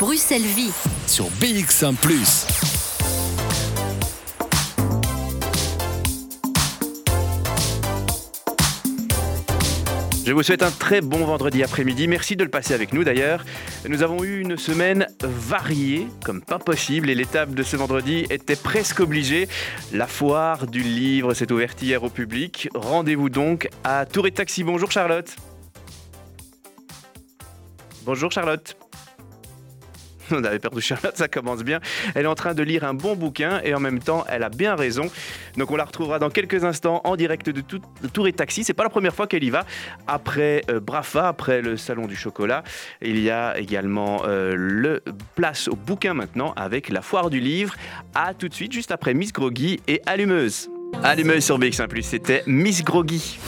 Bruxelles Vie. sur BX1 ⁇ Je vous souhaite un très bon vendredi après-midi. Merci de le passer avec nous d'ailleurs. Nous avons eu une semaine variée, comme pas possible, et l'étape de ce vendredi était presque obligée. La foire du livre s'est ouverte hier au public. Rendez-vous donc à Tour et Taxi. Bonjour Charlotte. Bonjour Charlotte. On avait perdu Charlotte, ça commence bien. Elle est en train de lire un bon bouquin et en même temps, elle a bien raison. Donc on la retrouvera dans quelques instants en direct de, tout- Tour et Taxi. C'est pas la première fois qu'elle y va. Après euh, Brafa, après le salon du chocolat, il y a également euh, le place au bouquin maintenant avec la foire du livre. À tout de suite, juste après Miss Groggy et Allumeuse. Allumeuse sur BX1+, c'était Miss Groggy.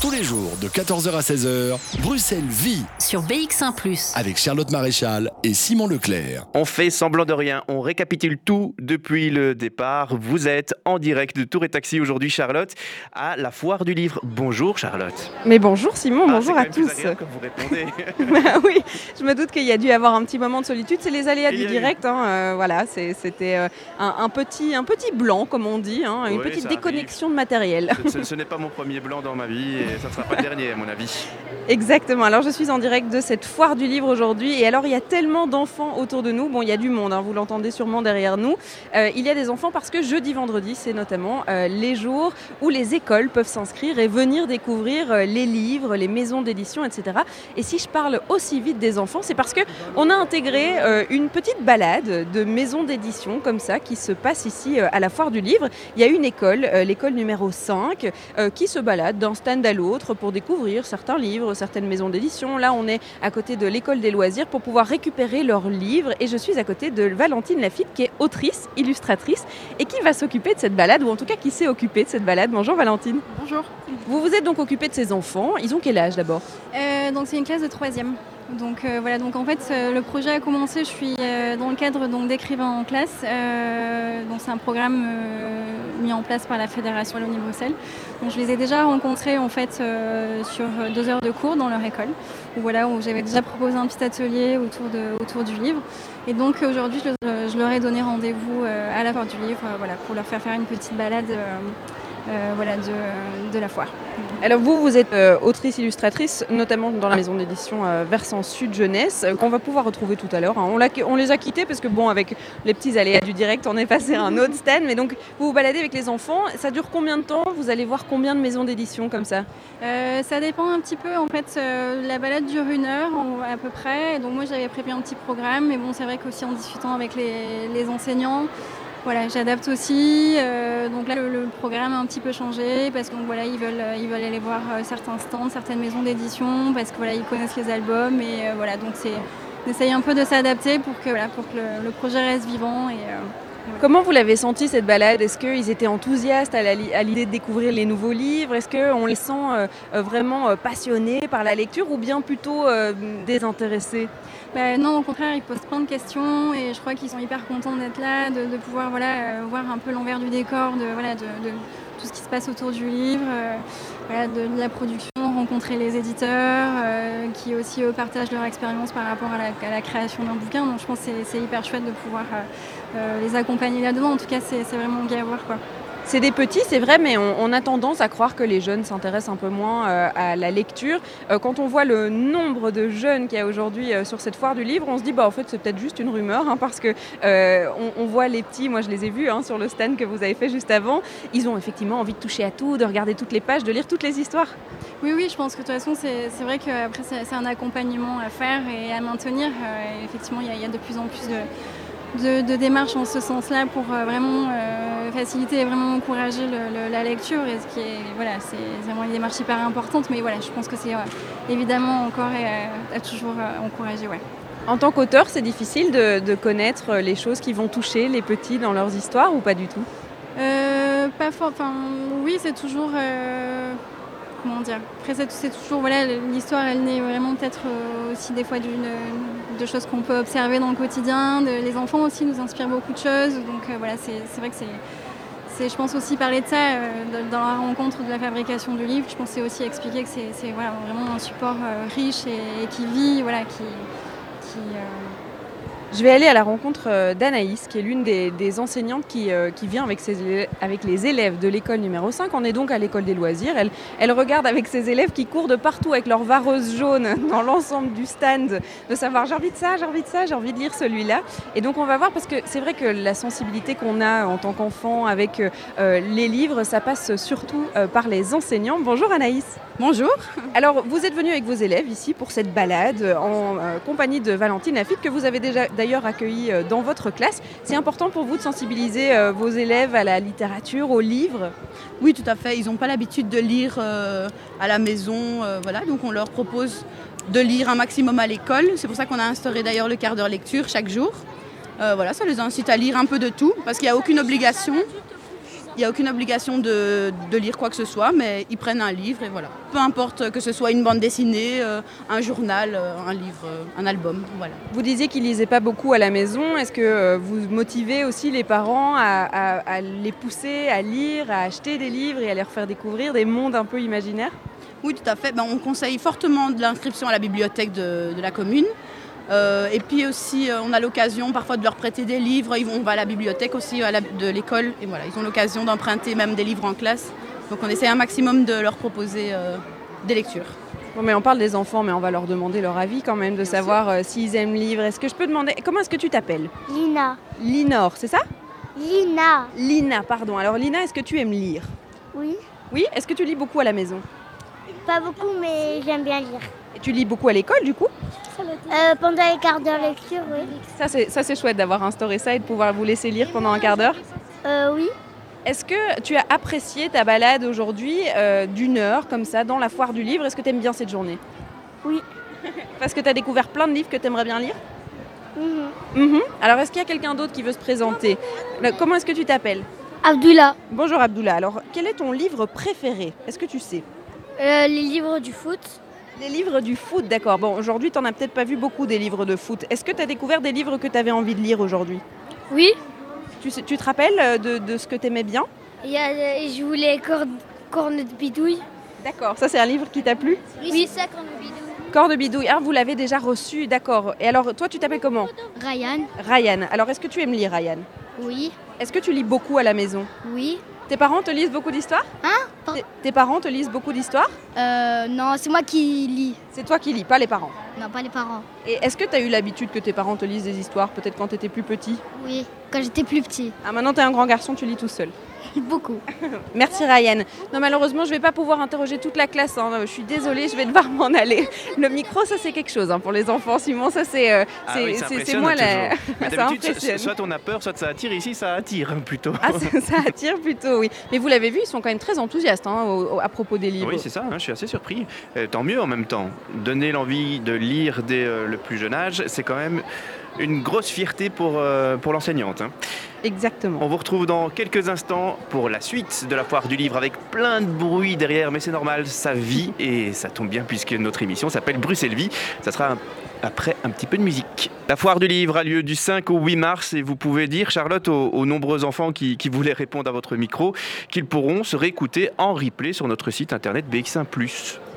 Tous les jours de 14h à 16h, Bruxelles vit Sur BX1 ⁇ avec Charlotte Maréchal et Simon Leclerc. On fait semblant de rien, on récapitule tout depuis le départ. Vous êtes en direct de Tour et Taxi aujourd'hui, Charlotte, à la foire du livre. Bonjour, Charlotte. Mais bonjour Simon, Ah, bonjour à tous. vous répondez. Bah oui, je me doute qu'il y a dû y avoir un petit moment de solitude. C'est les aléas du direct. hein, euh, voilà, c'était euh, un, un petit, un petit blanc, comme on dit, hein, une Oui, petite déconnexion de matériel. ce ce- ce n'est pas mon premier blanc dans ma vie et ça ne sera pas le dernier, à mon avis. Exactement. Alors je suis en direct de cette foire du livre aujourd'hui. Et alors il y a tellement d'enfants autour de nous. Bon, il y a du monde, hein, vous l'entendez sûrement derrière nous. Euh, il y a des enfants parce que jeudi, vendredi, c'est notamment euh, les jours où les écoles peuvent s'inscrire et venir découvrir euh, les livres, les maisons d'édition, etc. Et si je parle aussi vite des enfants, c'est parce que on a intégré une petite balade de maisons d'édition comme ça qui se passe ici à la foire du livre. Il y a une école, l'école numéro 5, euh, qui se balade d'un stand à l'autre pour découvrir certains livres, certaines maisons d'édition. Là, on est à côté de l'école des loisirs pour pouvoir récupérer leurs livres. Et je suis à côté de Valentine Lafitte, qui est autrice, illustratrice, et qui va s'occuper de cette balade, ou en tout cas qui s'est occupée de cette balade. Bonjour Valentine. Bonjour. Vous vous êtes donc occupée de ces enfants. Ils ont quel âge d'abord? Euh, donc c'est une classe de troisième. Donc euh, voilà, donc en fait euh, le projet a commencé, je suis euh, dans le cadre d'écrivains en classe. Donc c'est un programme mis en place par la Fédération Wallonie-Bruxelles. Donc je les ai déjà rencontrés en fait sur deux heures de cours dans leur école. Où voilà, où j'avais déjà proposé un petit atelier autour, de, autour du livre. Et donc aujourd'hui je, leur ai donné rendez-vous à la foire du livre, voilà, pour leur faire faire une petite balade voilà, de, de la foire. Alors vous, vous êtes euh, autrice illustratrice, notamment dans la maison d'édition euh, Versant Sud Jeunesse, euh, qu'on va pouvoir retrouver tout à l'heure. hein. On, les a quittés parce que bon, avec les petits aléas du direct, on est passé à un autre stand. Mais donc vous vous baladez avec les enfants. Ça dure combien de temps? Vous allez voir combien de maisons d'édition comme ça? Ça dépend un petit peu. En fait, la balade dure une heure à peu près. Donc moi, j'avais prévu un petit programme. Mais bon, c'est vrai qu'aussi en discutant avec les enseignants, voilà, j'adapte aussi. Euh, donc là, le, programme a un petit peu changé parce donc, voilà, veulent, euh, ils veulent aller voir euh, certains stands, certaines maisons d'édition parce que voilà, connaissent les albums. Et voilà, donc c'est on essaye un peu de s'adapter pour que voilà, pour que le, projet reste vivant. Comment vous l'avez senti cette balade? Est-ce qu'ils étaient enthousiastes à l'idée de découvrir les nouveaux livres? Est-ce qu'on les sent vraiment passionnés par la lecture ou bien plutôt désintéressés? Bah, non, au contraire, ils posent plein de questions et je crois qu'ils sont hyper contents d'être là, de, pouvoir voilà, euh, voir un peu l'envers du décor, de, voilà, de, tout ce qui se passe autour du livre, euh, voilà, de, la production, rencontrer les éditeurs euh, qui aussi eux, partagent leur expérience par rapport à la, création d'un bouquin. Donc je pense que c'est- hyper chouette de pouvoir euh, les accompagner là-dedans. En tout cas, c'est vraiment gai à voir. Quoi. C'est des petits, c'est vrai, mais on, a tendance à croire que les jeunes s'intéressent un peu moins euh, à la lecture. Euh, quand on voit le nombre de jeunes qu'il y a aujourd'hui euh, sur cette foire du livre, on se dit bah en fait c'est peut-être juste une rumeur, hein, parce que on, voit les petits, moi je les ai vus hein, sur le stand que vous avez fait juste avant, ils ont effectivement envie de toucher à tout, de regarder toutes les pages, de lire toutes les histoires. Oui, oui, je pense que de toute façon, c'est vrai qu'après, c'est un accompagnement à faire et à maintenir. Effectivement, il y a de plus en plus de, de, de démarches en ce sens-là pour euh, vraiment euh, faciliter et vraiment encourager le- le- la lecture. Et ce qui est, voilà, c'est vraiment une démarche hyper importante. Mais voilà, je pense que c'est euh, évidemment encore et, à toujours encourager. Ouais. En tant qu'auteur, c'est difficile de, de connaître les choses qui vont toucher les petits dans leurs histoires ou pas du tout? Euh, pas fort. Enfin, oui, c'est toujours. euh, comment dire Après, c'est toujours. Voilà, l'histoire, elle naît vraiment peut-être euh, aussi des fois d'une de choses qu'on peut observer dans le quotidien. Les enfants aussi nous inspirent beaucoup de choses. Donc euh, voilà, c'est c'est vrai que c'est. Je pense aussi parler de ça euh, dans la rencontre de la fabrication du livre. Je c'est aussi expliquer que c'est c'est, voilà, vraiment un support riche et, qui vit, voilà, qui, Je vais aller à la rencontre euh, d'Anaïs, qui est l'une des, des enseignantes qui, euh, qui vient avec, ses élè- avec les élèves de l'école numéro 5. On est donc à l'école des loisirs. Elle, elle regarde avec ses élèves qui courent de partout avec leur vareuse jaune dans l'ensemble du stand, de savoir j'ai envie de ça, j'ai envie de ça, j'ai envie de lire celui-là. Et donc on va voir, parce que c'est vrai que la sensibilité qu'on a en tant qu'enfant avec euh, les livres, ça passe surtout euh, par les enseignants. Bonjour Anaïs. Bonjour. Alors, vous êtes venu avec vos élèves ici pour cette balade en compagnie de Valentine Lafitte, que vous avez déjà d'ailleurs accueilli euh, dans votre classe. C'est important pour vous de sensibiliser euh, vos élèves à la littérature, aux livres? Oui, tout à fait. Ils n'ont pas l'habitude de lire euh, à la maison. voilà, donc on leur propose de lire un maximum à l'école. C'est pour ça qu'on a instauré d'ailleurs le quart d'heure lecture chaque jour. Voilà, ça les incite à lire un peu de tout parce qu'il n'y a aucune obligation. Il n'y a aucune obligation de, de lire quoi que ce soit, mais ils prennent un livre et voilà. Peu importe que ce soit une bande dessinée, euh, un journal, euh, un livre, euh, un album, voilà. Vous disiez qu'ils lisaient pas beaucoup à la maison. Est-ce que vous motivez aussi les parents à, à- à les pousser à lire, à acheter des livres et à leur faire découvrir des mondes un peu imaginaires? Oui, tout à fait. Ben, on conseille fortement de l'inscription à la bibliothèque de, de la commune. Euh, et puis aussi, euh, on a l'occasion parfois de leur prêter des livres. Ils vont, on va à la bibliothèque aussi à la- de l'école. Et voilà, ils ont l'occasion d'emprunter même des livres en classe. Donc on essaie un maximum de leur proposer euh, des lectures. Bon, mais on parle des enfants, mais on va leur demander leur avis quand même, de savoir euh, s'ils aiment lire. Est-ce que je peux demander, comment est-ce que tu t'appelles? Lina. Linor, c'est ça? Lina. Lina, pardon. Alors Lina, est-ce que tu aimes lire? Oui. Oui? Est-ce que tu lis beaucoup à la maison? Pas beaucoup, mais j'aime bien lire. Et tu lis beaucoup à l'école du coup? Euh, pendant les quarts d'heure lecture, oui. Ça c'est, ça c'est chouette d'avoir instauré ça et de pouvoir vous laisser lire pendant un quart d'heure. Euh, oui. Est-ce que tu as apprécié ta balade aujourd'hui euh, d'une heure comme ça dans la foire du livre? Est-ce que tu aimes bien cette journée? Oui. Parce que tu as découvert plein de livres que tu aimerais bien lire? Mhm. Alors est-ce qu'il y a quelqu'un d'autre qui veut se présenter? Comment est-ce que tu t'appelles? Abdullah. Bonjour Abdullah. Alors quel est ton livre préféré? Est-ce que tu sais? Euh, les livres du foot. Les livres du foot, d'accord. Bon, aujourd'hui, tu n'en as peut-être pas vu beaucoup des livres de foot. Est-ce que tu as découvert des livres que tu avais envie de lire aujourd'hui? Oui. tu, sais- tu te rappelles euh, de, de ce que tu aimais bien? Il y a, je voulais corne, corne de bidouille. D'accord. Ça, c'est un livre qui t'a plu? Oui, c'est ça, corne de bidouille. Corps de bidouille. Ah, vous l'avez déjà reçu, d'accord. Et alors, toi, tu t'appelles comment? Ryan. Ryan. Alors, est-ce que tu aimes lire, Ryan? Oui. Est-ce que tu lis beaucoup à la maison? Oui. Tes parents te lisent beaucoup d'histoires Hein Tes- Tes parents te lisent beaucoup d'histoires Euh, non, c'est moi qui lis. C'est toi qui lis, pas les parents. Non, pas les parents. Et est-ce que tu as eu l'habitude que tes parents te lisent des histoires, peut-être quand tu étais plus petit? Oui. Quand j'étais plus petit. Ah, maintenant, tu es un grand garçon, tu lis tout seul. Beaucoup. Merci Ryan. Non malheureusement je vais pas pouvoir interroger toute la classe. hein. Je suis désolée, je vais devoir m'en aller. Le micro ça c'est quelque chose hein, pour les enfants. Simon ça c'est euh, Ah c'est- oui, moi la... d'habitude, soit on a peur, soit ça attire. Ici, ça attire plutôt. Ah, ça, ça attire plutôt, oui. Mais vous l'avez vu, ils sont quand même très enthousiastes hein, au- au- à propos des livres. Oui, c'est ça, hein, je suis assez surpris. Euh, tant mieux en même temps. Donner l'envie de lire dès euh, le plus jeune âge, c'est quand même une grosse fierté pour, euh, pour l'enseignante. Exactement. On vous retrouve dans quelques instants pour la suite de la foire du livre avec plein de bruit derrière, mais c'est normal, ça vit et ça tombe bien puisque notre émission s'appelle Bruxelles Vie. Ça sera un- après un petit peu de musique. La foire du livre a lieu du 5 au 8 mars et vous pouvez dire, Charlotte, aux, aux nombreux enfants qui, qui voulaient répondre à votre micro, qu'ils pourront se réécouter en replay sur notre site internet BX1+.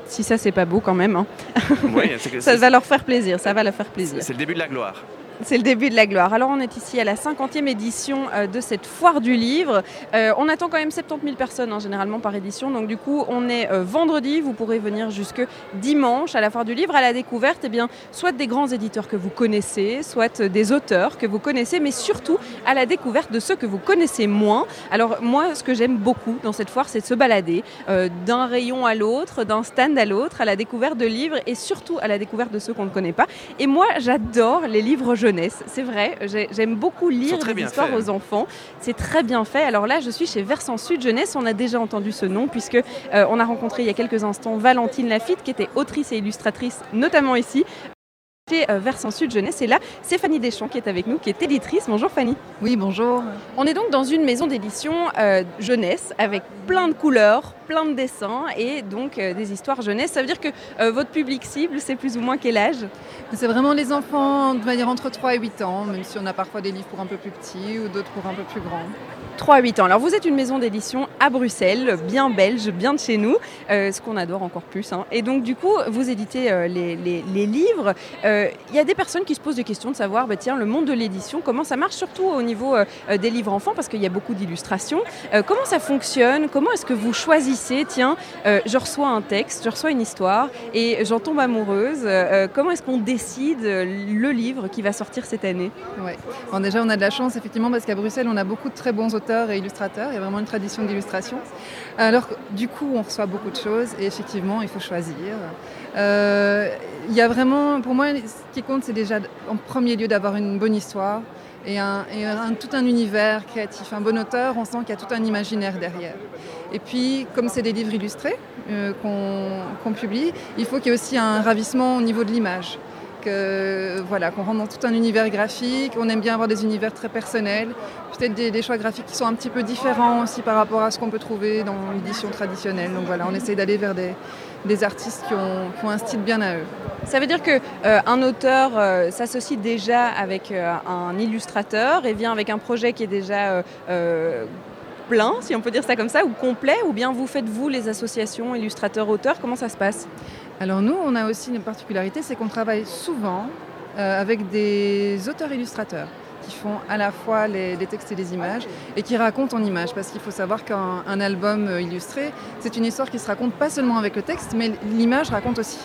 Si ça c'est pas beau quand même, hein. Ça va leur faire plaisir, ça va leur faire plaisir. c'est le début de la gloire. C'est le début de la gloire. Alors on est ici à la 50e édition euh, de cette foire du livre. Euh, on attend quand même 70 000 personnes hein, généralement par édition. Donc du coup on est euh, vendredi, vous pourrez venir jusque dimanche à la foire du livre à la découverte eh bien, soit des grands éditeurs que vous connaissez, soit des auteurs que vous connaissez, mais surtout à la découverte de ceux que vous connaissez moins. Alors moi ce que j'aime beaucoup dans cette foire c'est de se balader d'un rayon à l'autre, d'un stand à l'autre, à la découverte de livres et surtout à la découverte de ceux qu'on ne connaît pas. Et moi, j'adore les livres C'est vrai, j'ai- j'aime beaucoup lire des histoires aux enfants. C'est très bien fait. Alors là, je suis chez Versant Sud Jeunesse. On a déjà entendu ce nom puisque euh, on a rencontré il y a quelques instants Valentine Lafitte, qui était autrice et illustratrice, notamment ici. Chez euh, Versant Sud Jeunesse, et là, c'est Fanny Deschamps qui est avec nous, qui est éditrice. Bonjour Fanny. Oui, bonjour. On est donc dans une maison d'édition euh, jeunesse avec plein de couleurs, plein de dessins et donc euh, des histoires jeunesse. Ça veut dire que euh, votre public cible, c'est plus ou moins quel âge? C'est vraiment les enfants, va dire entre 3 et 8 ans, même si on a parfois des livres pour un peu plus petits ou d'autres pour un peu plus grands. 3 à 8 ans. Alors vous êtes une maison d'édition à Bruxelles, bien belge, bien de chez nous, euh, ce qu'on adore encore plus. hein. Et donc du coup, vous éditez euh, les, livres. Euh, Il y a des personnes qui se posent des questions de savoir, bah, tiens, le monde de l'édition, comment ça marche, surtout au niveau des livres enfants, parce qu'il y a beaucoup d'illustrations. Comment ça fonctionne? Comment est-ce que vous choisissez, tiens, je reçois un texte, je reçois une histoire et j'en tombe amoureuse. Comment est-ce qu'on décide le livre qui va sortir cette année? Ouais. Bon, déjà, on a de la chance, effectivement, parce qu'à Bruxelles, on a beaucoup de très bons auteurs et illustrateurs. Il y a vraiment une tradition d'illustration. Alors, du coup, on reçoit beaucoup de choses et effectivement, il faut choisir. Euh, il y a vraiment, pour moi, ce qui compte, c'est déjà, en premier lieu, d'avoir une bonne histoire et, un, tout un univers créatif. Un bon auteur, on sent qu'il y a tout un imaginaire derrière. Et puis, comme c'est des livres illustrés euh, qu'on publie, il faut qu'il y ait aussi un ravissement au niveau de l'image voilà, qu'on rentre dans tout un univers graphique. On aime bien avoir des univers très personnels, peut-être des, choix graphiques qui sont un petit peu différents aussi par rapport à ce qu'on peut trouver dans l'édition traditionnelle. Donc voilà, on essaye d'aller vers des, artistes qui ont, un style bien à eux. Ça veut dire que euh, un auteur euh, s'associe déjà avec euh, un illustrateur et vient avec un projet qui est déjà plein, si on peut dire ça comme ça, ou complet, ou bien vous faites vous les associations illustrateurs-auteurs Comment ça se passe? Alors nous, on a aussi une particularité, c'est qu'on travaille souvent euh, avec des auteurs-illustrateurs qui font à la fois les, textes et les images et qui racontent en images. Parce qu'il faut savoir qu'un un album euh, illustré, c'est une histoire qui se raconte pas seulement avec le texte, mais l'image raconte aussi.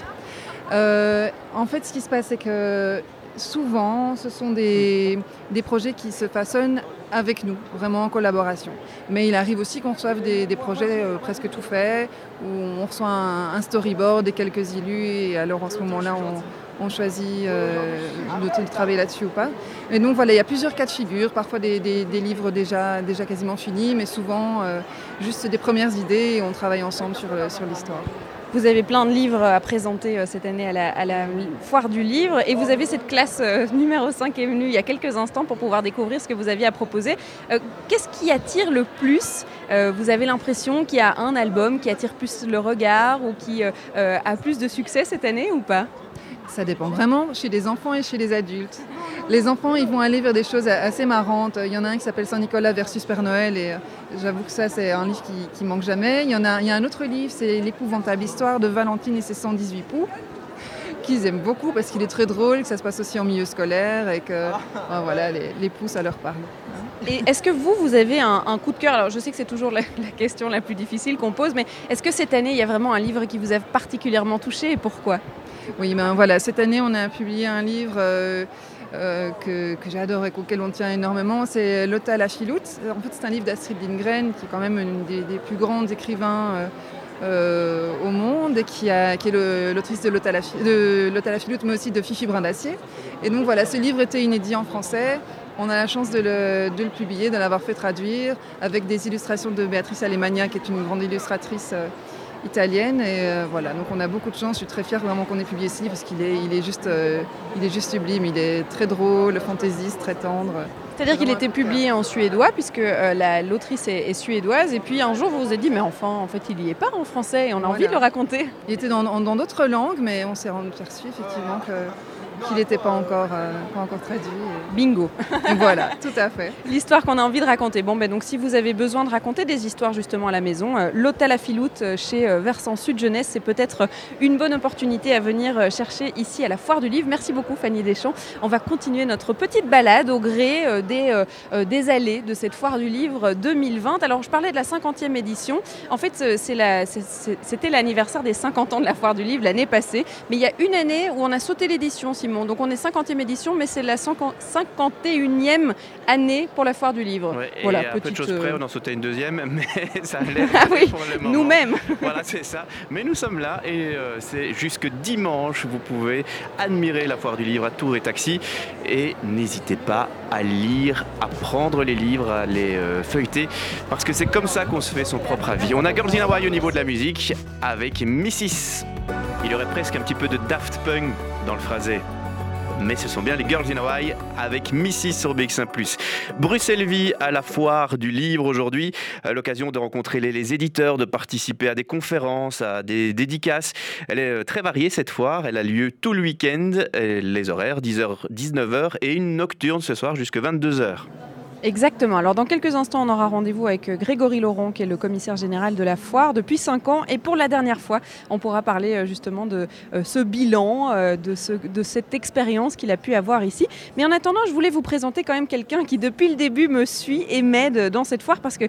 Euh, en fait, ce qui se passe, c'est que souvent, ce sont des, projets qui se façonnent avec nous, vraiment en collaboration. Mais il arrive aussi qu'on reçoive des, projets euh, presque tout faits, où on reçoit un, storyboard et quelques illus, et alors en ce moment-là, on, choisit euh, de, de travailler là-dessus ou pas. Et donc voilà, il y a plusieurs cas de figure, parfois des, livres déjà, quasiment finis, mais souvent euh, juste des premières idées, et on travaille ensemble euh, sur l'histoire. Vous avez plein de livres à présenter euh, cette année à la, foire du livre et vous avez cette classe euh, numéro 5 qui est venue il y a quelques instants pour pouvoir découvrir ce que vous aviez à proposer. Euh, Qu'est-ce qui attire le plus Vous avez l'impression qu'il y a un album qui attire plus le regard ou qui a plus de succès cette année ou pas? Ça dépend vraiment chez les enfants et chez les adultes. Les enfants, ils vont aller vers des choses assez marrantes. Il y en a un qui s'appelle Saint-Nicolas versus Père Noël et j'avoue que ça, c'est un livre qui, qui manque jamais. Il y en a, il y a un autre livre, c'est L'épouvantable histoire de Valentine et ses 118 poux qu'ils aiment beaucoup parce qu'il est très drôle, que ça se passe aussi en milieu scolaire et que euh, voilà, les, les poux, ça leur parle. Et est-ce que vous, vous avez un, un coup de cœur? Alors je sais que c'est toujours la, la question la plus difficile qu'on pose, mais est-ce que cette année, il y a vraiment un livre qui vous a particulièrement touché et pourquoi? Oui, ben voilà, cette année, on a publié un livre euh, euh, que, que j'adore et auquel on tient énormément. C'est Lotta la Filoute. En fait, c'est un livre d'Astrid Lindgren, qui est quand même une des, plus grandes écrivains euh, euh, au monde, et qui, est l'autrice de Lotta la Filoute, mais aussi de Fifi Brin d'Acier. Et donc voilà, ce livre était inédit en français. On a la chance de le, de le publier, de l'avoir fait traduire, avec des illustrations de Béatrice Alemagna, qui est une grande illustratrice italienne. Et euh, voilà, donc on a beaucoup de chance. Je suis très fière vraiment qu'on ait publié ce livre, parce qu'il est, il est, juste, euh, il est juste sublime. Il est très drôle, fantaisiste, très tendre. C'est-à-dire qu'il était publié en suédois, puisque euh, la- l'autrice est, est suédoise, et puis un jour vous vous êtes dit, mais enfin, en fait, il y est pas en français, et on a envie de le raconter. Il était dans dans d'autres langues, mais on s'est rendu perçu effectivement que qu'il n'était pas encore, euh, pas encore traduit. Bingo. Voilà, tout à fait. L'histoire qu'on a envie de raconter. Bon, ben donc si vous avez besoin de raconter des histoires justement à la maison, euh, l'hôtel à Filoute euh, chez euh, Versant Sud Jeunesse, c'est peut-être une bonne opportunité à venir chercher ici à la Foire du Livre. Merci beaucoup Fanny Deschamps. On va continuer notre petite balade au gré des, des allées de cette Foire du Livre 2020. Alors je parlais de la 50e édition. En fait, c'est la- c'était l'anniversaire des 50 ans de la Foire du Livre l'année passée. Mais il y a une année où on a sauté l'édition, Simon. Donc on est 50e édition, mais c'est la 50 51e année pour la Foire du Livre. Ouais, et voilà, à peu de petite, choses euh, près, on en sautait une deuxième, mais ça allait Ah oui, nous-mêmes. Voilà, c'est ça. Mais nous sommes là et euh, c'est jusque dimanche. Vous pouvez admirer la foire du livre à Tours et Taxi. Et n'hésitez pas à lire, à prendre les livres, à les euh, feuilleter, parce que c'est comme ça qu'on se fait son propre avis. On a Girls in Hawaii au niveau de la musique avec Missis. Il y aurait presque un petit peu de Daft Punk dans le phrasé. Mais ce sont bien les Girls in Hawaii avec Missy sur BX1+. Bruxelles Vie à la foire du livre aujourd'hui. À L'occasion de rencontrer les, les éditeurs, de participer à des conférences, à des dédicaces. Elle est euh, très variée cette foire. Elle a lieu tout le week-end. Les horaires 10h, 19h et une nocturne ce soir jusqu'à 22h. Exactement. Alors dans quelques instants, on aura rendez-vous avec euh, Grégory Laurent, qui est le commissaire général de la foire depuis 5 ans. Et pour la dernière fois, on pourra parler euh, justement de euh, ce bilan, de, ce- de cette expérience qu'il a pu avoir ici. Mais en attendant, je voulais vous présenter quand même quelqu'un qui depuis le début me suit et m'aide dans cette foire parce que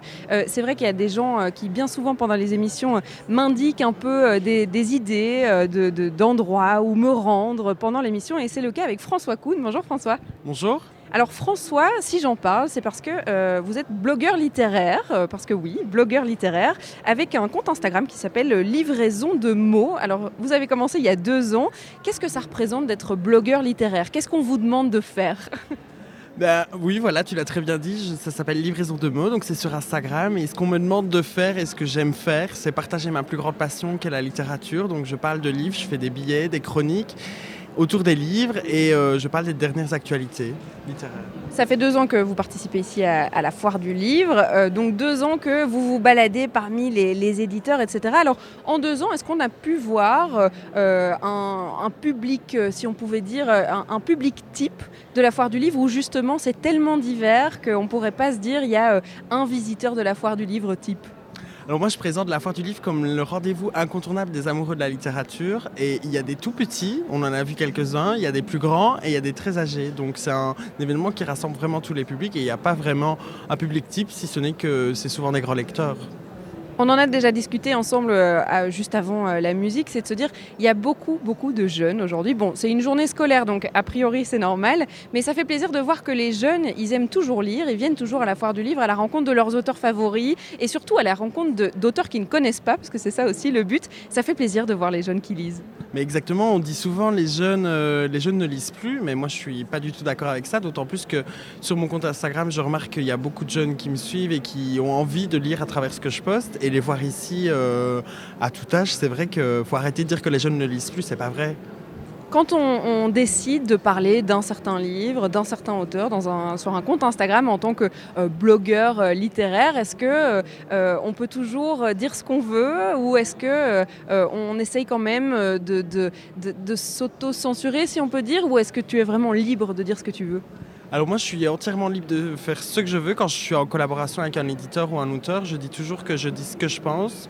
c'est vrai qu'il y a des gens qui bien souvent pendant les émissions m'indiquent un peu des, idées de- de- d'endroits où me rendre pendant l'émission. Et c'est le cas avec François Kuhn. Bonjour François. Bonjour. Alors François, si j'en parle, c'est parce que euh, vous êtes blogueur littéraire, euh, parce que oui, blogueur littéraire, avec un compte Instagram qui s'appelle euh, Livraison de mots. Alors vous avez commencé il y a deux ans. Qu'est-ce que ça représente d'être blogueur littéraire? Qu'est-ce qu'on vous demande de faire? Ben, oui, voilà, tu l'as très bien dit, ça s'appelle Livraison de mots, donc c'est sur Instagram. Et ce qu'on me demande de faire et ce que j'aime faire, c'est partager ma plus grande passion qu'est la littérature. Donc je parle de livres, je fais des billets, des chroniques autour des livres et euh, je parle des dernières actualités littéraires. Ça fait deux ans que vous participez ici à, la foire du livre, euh, donc deux ans que vous vous baladez parmi les, éditeurs, etc. Alors en deux ans, est-ce qu'on a pu voir euh, un, public, si on pouvait dire, un, public type de la foire du livre où justement c'est tellement divers qu'on ne pourrait pas se dire il y a un visiteur de la foire du livre type? Alors moi, je présente la Foire du Livre comme le rendez-vous incontournable des amoureux de la littérature. Et il y a des tout petits, on en a vu quelques-uns, il y a des plus grands et il y a des très âgés. Donc c'est un événement qui rassemble vraiment tous les publics et il n'y a pas vraiment un public type, si ce n'est que c'est souvent des grands lecteurs. On en a déjà discuté ensemble euh, juste avant euh, la musique, c'est de se dire il y a beaucoup, beaucoup de jeunes aujourd'hui. Bon, c'est une journée scolaire, donc a priori c'est normal, mais ça fait plaisir de voir que les jeunes, ils aiment toujours lire, ils viennent toujours à la foire du livre, à la rencontre de leurs auteurs favoris, et surtout à la rencontre d'auteurs qu'ils ne connaissent pas, parce que c'est ça aussi le but. Ça fait plaisir de voir les jeunes qui lisent. Mais exactement, on dit souvent les jeunes, euh, les jeunes ne lisent plus, mais moi je suis pas du tout d'accord avec ça, d'autant plus que sur mon compte Instagram, je remarque qu'il y a beaucoup de jeunes qui me suivent et qui ont envie de lire à travers ce que je poste, les voir ici euh, à tout âge, c'est vrai qu'il faut arrêter de dire que les jeunes ne lisent plus, c'est pas vrai. Quand on, décide de parler d'un certain livre, d'un certain auteur sur un compte Instagram en tant que euh, blogueur euh, littéraire, est-ce que on peut toujours dire ce qu'on veut ou est-ce que on essaye quand même de s'auto-censurer si on peut dire ou est-ce que tu es vraiment libre de dire ce que tu veux? Alors moi je suis entièrement libre de faire ce que je veux quand je suis en collaboration avec un éditeur ou un auteur, je dis toujours que je dis ce que je pense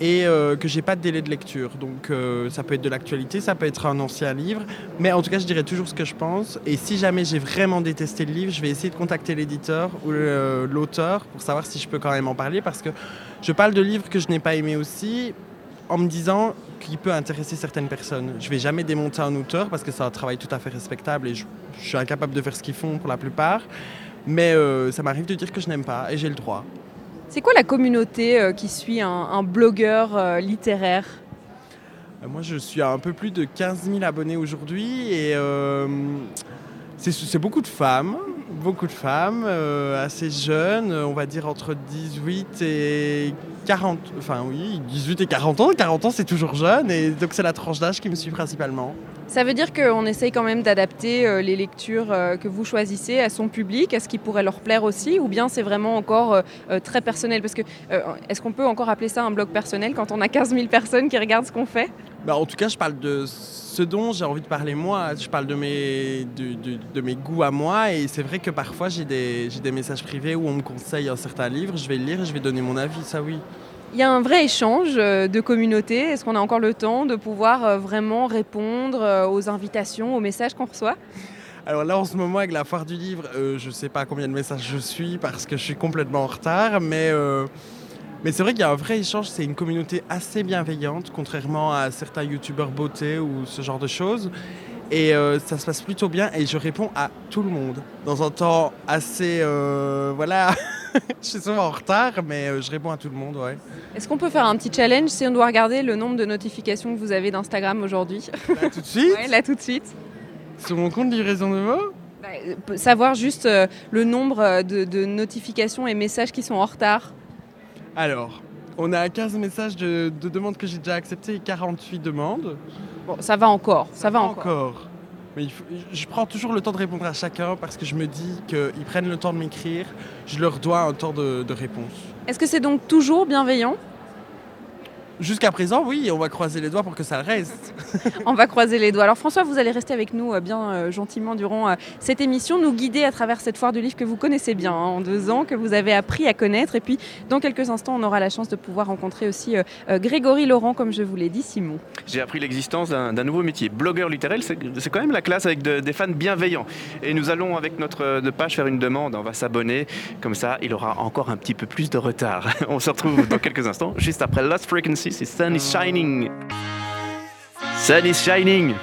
et euh, que j'ai pas de délai de lecture. Donc euh, ça peut être de l'actualité, ça peut être un ancien livre, mais en tout cas je dirais toujours ce que je pense. Et si jamais j'ai vraiment détesté le livre, je vais essayer de contacter l'éditeur ou l'auteur pour savoir si je peux quand même en parler parce que je parle de livres que je n'ai pas aimés aussi en me disant qu'il peut intéresser certaines personnes. Je vais jamais démonter un auteur parce que c'est un travail tout à fait respectable et je, je suis incapable de faire ce qu'ils font pour la plupart. Mais euh, ça m'arrive de dire que je n'aime pas et j'ai le droit. C'est quoi la communauté euh, qui suit un, un blogueur euh, littéraire? Moi, je suis à un peu plus de 15 000 abonnés aujourd'hui et c'est beaucoup de femmes, beaucoup de femmes, euh, assez jeunes, euh, on va dire entre 18 et 40, enfin oui, 18 et 40 ans. 40 ans, c'est toujours jeune et donc c'est la tranche d'âge qui me suit principalement. Ça veut dire qu'on essaye quand même d'adapter euh, les lectures euh, que vous choisissez à son public, à ce qui pourrait leur plaire aussi, ou bien c'est vraiment encore euh, très personnel? Parce que est-ce qu'on peut encore appeler ça un blog personnel quand on a 15 000 personnes qui regardent ce qu'on fait? Bah, en tout cas, je parle de ce dont j'ai envie de parler moi. Je parle de mes, goûts à moi. Et c'est vrai que parfois, j'ai des, des messages privés où on me conseille un certain livre. Je vais le lire et je vais donner mon avis, ça oui. Il y a un vrai échange euh, de communauté. Est-ce qu'on a encore le temps de pouvoir euh, vraiment répondre euh, aux invitations, aux messages qu'on reçoit? Alors là, en ce moment, avec la foire du livre, je sais pas combien de messages je suis parce que je suis complètement en retard. Mais, mais c'est vrai qu'il y a un vrai échange. C'est une communauté assez bienveillante, contrairement à certains youtubeurs beauté ou ce genre de choses. Et euh, ça se passe plutôt bien et je réponds à tout le monde dans un temps assez... euh, voilà, je suis souvent en retard, mais euh, je réponds à tout le monde, ouais. Est-ce qu'on peut faire un petit challenge si on doit regarder le nombre de notifications que vous avez d'Instagram aujourd'hui? Là, tout de suite, Ouais, Là tout de suite. sur mon compte livraison de mots Bah, savoir juste euh, le nombre de, de notifications et messages qui sont en retard. Alors, on a 15 messages de, de demandes que j'ai déjà acceptées et 48 demandes. Bon, ça va encore, ça, va encore. Mais il faut- je prends toujours le temps de répondre à chacun parce que je me dis qu'ils prennent le temps de m'écrire. Je leur dois un temps de, de réponse. Est-ce que c'est donc toujours bienveillant? Jusqu'à présent, oui, on va croiser les doigts pour que ça reste. On va croiser les doigts. Alors François, vous allez rester avec nous euh, bien euh, gentiment durant euh, cette émission, nous guider à travers cette foire du livre que vous connaissez bien hein, en deux ans, que vous avez appris à connaître. Et puis dans quelques instants, on aura la chance de pouvoir rencontrer aussi euh, euh, Grégory Laurent, comme je vous l'ai dit, Simon. J'ai appris l'existence d'un nouveau métier, blogueur littéraire. C'est quand même la classe avec de- des fans bienveillants. Et nous allons, avec notre de page, faire une demande. On va s'abonner. Comme ça, il aura encore un petit peu plus de retard. On se retrouve dans quelques instants, juste après Lost Frequency. C'est Sun is Shining. Sun is Shining.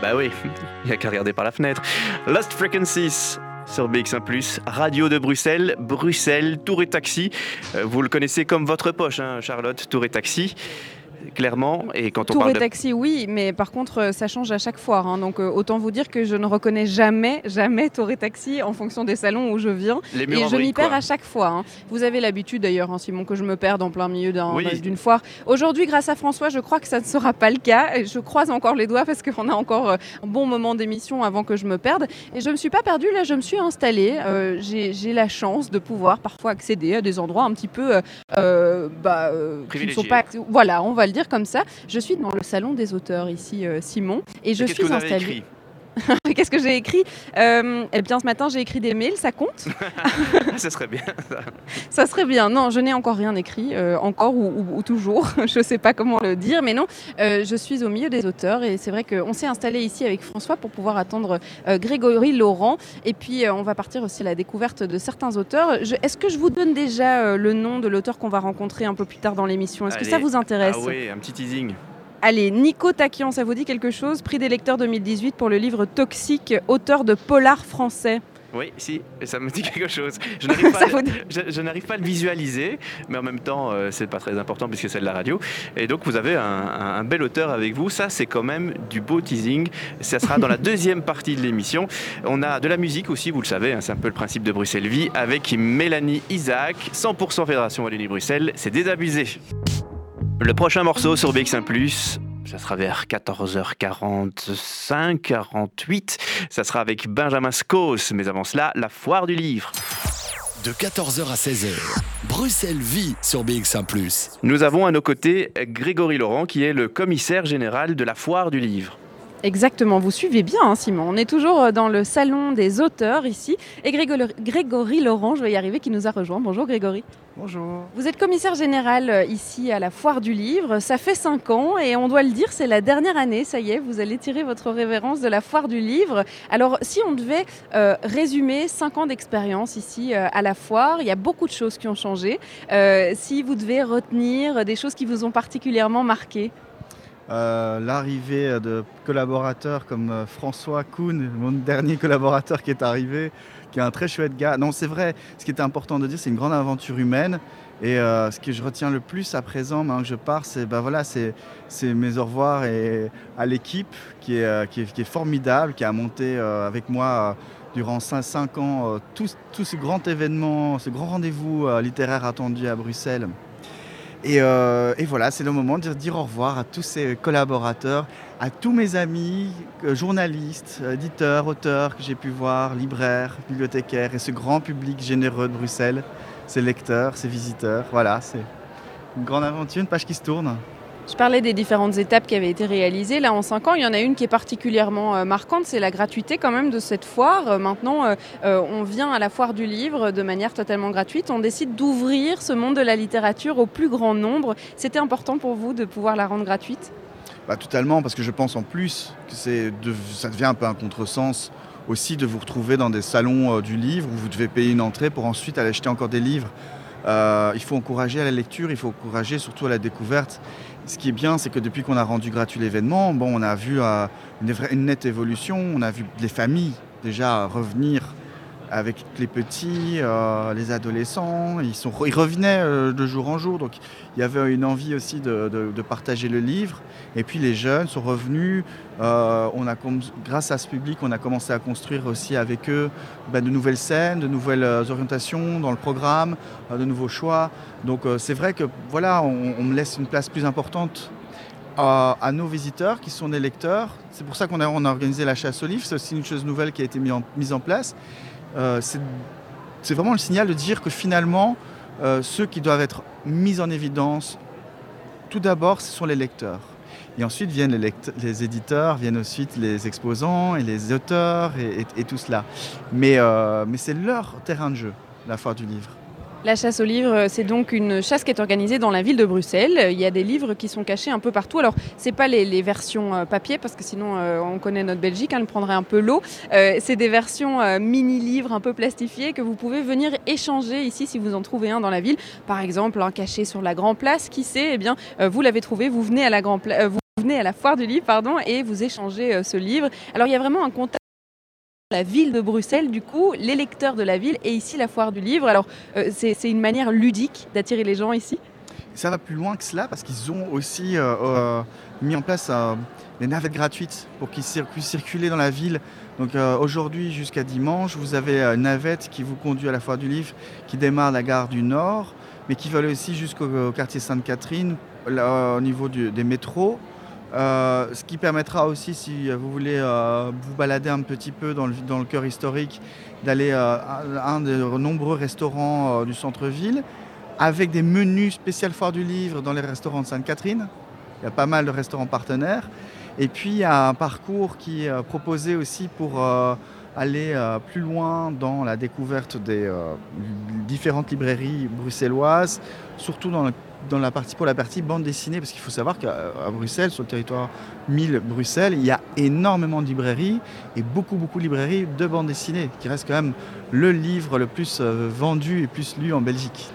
Bah oui, il n'y a qu'à regarder par la fenêtre. Lost Frequencies sur BX1+, radio de Bruxelles, Bruxelles, Tour et Taxi. Euh, vous le connaissez comme votre poche, hein, Charlotte, Tour et Taxi. Clairement, et quand on Tour parle et de taxi, oui, mais par contre, euh, ça change à chaque foire. hein. donc, euh, autant vous dire que je ne reconnais jamais, jamais Tour et taxi en fonction des salons où je viens. les Et je m'y perds à chaque fois. hein. Vous avez l'habitude d'ailleurs, hein, Simon, que je me perde en plein milieu Oui. d'une foire. Aujourd'hui, grâce à François, je crois que ça ne sera pas le cas. Et Je croise encore les doigts parce qu'on a encore euh, un bon moment d'émission avant que je me perde. Et je ne me suis pas perdue, là, je me suis installée. Euh, J'ai la chance de pouvoir parfois accéder à des endroits un petit peu euh, bah, qui ne sont Privilégiés. pas. Voilà, on va le dire comme ça. Je suis dans le salon des auteurs ici, euh, Simon, et je suis installée. Qu'est-ce que j'ai écrit Euh, Eh bien, ce matin, j'ai écrit des mails, ça compte Ça serait bien. ça. Ça serait bien. Non, je n'ai encore rien écrit, euh, encore ou, ou- ou toujours. je ne sais pas comment le dire, mais non, euh, je suis au milieu des auteurs et c'est vrai qu'on s'est installé ici avec François pour pouvoir attendre Grégory Laurent. Et puis, on va partir aussi à la découverte de certains auteurs. Est-ce que je vous donne déjà le nom de l'auteur qu'on va rencontrer un peu plus tard dans l'émission? Est-ce que ça vous intéresse? Ah oui, un petit teasing. Allez, Nico Taquian, ça vous dit quelque chose? Prix des lecteurs 2018 pour le livre Toxique, auteur de polar français. Oui, si, ça me dit quelque chose. Je n'arrive pas, vous je, pas à le visualiser, mais en même temps, euh, c'est pas très important puisque c'est de la radio. Et donc, vous avez un, un- un bel auteur avec vous. Ça, c'est quand même du beau teasing. Ça sera dans la deuxième partie de l'émission. On a de la musique aussi, vous le savez, hein, c'est un peu le principe de Bruxelles Vie, avec Mélanie Isaac, 100% Fédération Wallonie-Bruxelles. C'est désabusé. Le prochain morceau sur BX1+, ça sera vers 14h45, 48. Ça sera avec Benjamin Scos. Mais avant cela, la foire du livre. De 14h à 16h, Bruxelles vit sur BX1 ⁇ Nous avons à nos côtés Grégory Laurent, qui est le commissaire général de la foire du livre. Exactement, vous suivez bien hein, Simon. On est toujours euh, dans le salon des auteurs ici. Et Grégory, Grégory Laurent, je vais y arriver, qui nous a rejoint. Bonjour Grégory. Bonjour. Vous êtes commissaire général euh, ici à la Foire du Livre. Ça fait cinq ans et on doit le dire, c'est la dernière année. Ça y est, vous allez tirer votre révérence de la Foire du Livre. Alors, si on devait euh, résumer cinq ans d'expérience ici euh, à la Foire, il y a beaucoup de choses qui ont changé. Euh, si vous devez retenir des choses qui vous ont particulièrement marqué. Euh, L'arrivée de collaborateurs comme euh, François Kuhn, mon dernier collaborateur qui est arrivé, qui est un très chouette gars. Non, c'est vrai, ce qui était important de dire, c'est une grande aventure humaine. Et euh, ce que je retiens le plus à présent, maintenant que je pars, c'est ben voilà, c'est mes au revoir et à l'équipe qui est, formidable, qui a monté avec moi durant 5, ans euh, tout, ce grand événement, ce grand rendez-vous littéraire attendu à Bruxelles. Et, euh, et voilà, c'est le moment de dire au revoir à tous ces collaborateurs, à tous mes amis, euh, journalistes, éditeurs, auteurs que j'ai pu voir, libraires, bibliothécaires, et ce grand public généreux de Bruxelles, ces lecteurs, ces visiteurs. Voilà, c'est une grande aventure, une page qui se tourne. Je parlais des différentes étapes qui avaient été réalisées. Là, en cinq ans, il y en a une qui est particulièrement euh, marquante, c'est la gratuité quand même de cette foire. Euh, maintenant, euh, on vient à la foire du livre de manière totalement gratuite. On décide d'ouvrir ce monde de la littérature au plus grand nombre. C'était important pour vous de pouvoir la rendre gratuite? Bah, totalement, parce que je pense en plus que ça devient un peu un contresens aussi de vous retrouver dans des salons du livre où vous devez payer une entrée pour ensuite aller acheter encore des livres. Il faut encourager à la lecture, il faut encourager surtout à la découverte. Ce qui est bien, c'est que depuis qu'on a rendu gratuit l'événement, on a vu euh, une nette évolution, on a vu les familles déjà revenir avec les petits, euh, les adolescents, ils, sont, ils revenaient euh, de jour en jour, donc il y avait une envie aussi de, partager le livre. Et puis les jeunes sont revenus, euh, on a, grâce à ce public, on a commencé à construire aussi avec eux ben, de nouvelles scènes, de nouvelles orientations dans le programme, de nouveaux choix. Donc c'est vrai que voilà, on me laisse une place plus importante à, nos visiteurs qui sont des lecteurs. C'est pour ça qu'on a, organisé la chasse aux livres. C'est aussi une chose nouvelle qui a été mise en, place. Euh, c'est vraiment le signal de dire que finalement, euh, ceux qui doivent être mis en évidence tout d'abord, ce sont les lecteurs. Et ensuite viennent les, éditeurs, viennent ensuite les exposants et les auteurs et tout cela. Mais, euh, mais c'est leur terrain de jeu, la foire du livre. La chasse aux livres, c'est donc une chasse qui est organisée dans la ville de Bruxelles. Il y a des livres qui sont cachés un peu partout. Alors, c'est pas les, versions euh, papier, parce que sinon, euh, on connaît notre Belgique, hein, elle prendrait un peu l'eau. Euh, c'est des versions euh, mini-livres un peu plastifiés que vous pouvez venir échanger ici si vous en trouvez un dans la ville. Par exemple, un caché sur la Grand Place, qui sait, eh bien, euh, vous l'avez trouvé, vous venez à la Grand Pla- euh, vous venez à la foire du livre, pardon, et vous échangez euh, ce livre. Alors, il y a vraiment un contact la ville de Bruxelles, du coup, les lecteurs de la ville et ici la foire du livre. Alors, euh, c'est une manière ludique d'attirer les gens ici. Ça va plus loin que cela parce qu'ils ont aussi euh, euh, mis en place des navettes gratuites pour qu'ils puissent circuler dans la ville. Donc aujourd'hui jusqu'à dimanche, vous avez une navette qui vous conduit à la foire du livre qui démarre la gare du Nord, mais qui va aller aussi jusqu'au au quartier Sainte-Catherine, au niveau des métros. Euh, ce qui permettra aussi, si vous voulez euh, vous balader un petit peu dans le, cœur historique, d'aller euh, à un des nombreux restaurants du centre-ville avec des menus spécial foire du livre dans les restaurants de Sainte-Catherine. Il y a pas mal de restaurants partenaires. Et puis il y a un parcours qui est proposé aussi pour aller euh, plus loin dans la découverte des euh, différentes librairies bruxelloises, surtout la partie, pour la partie bande dessinée, parce qu'il faut savoir qu'à Bruxelles, sur le territoire 1000 Bruxelles, il y a énormément de librairies et beaucoup, beaucoup de librairies de bande dessinée, qui reste quand même le livre le plus euh, vendu et plus lu en Belgique.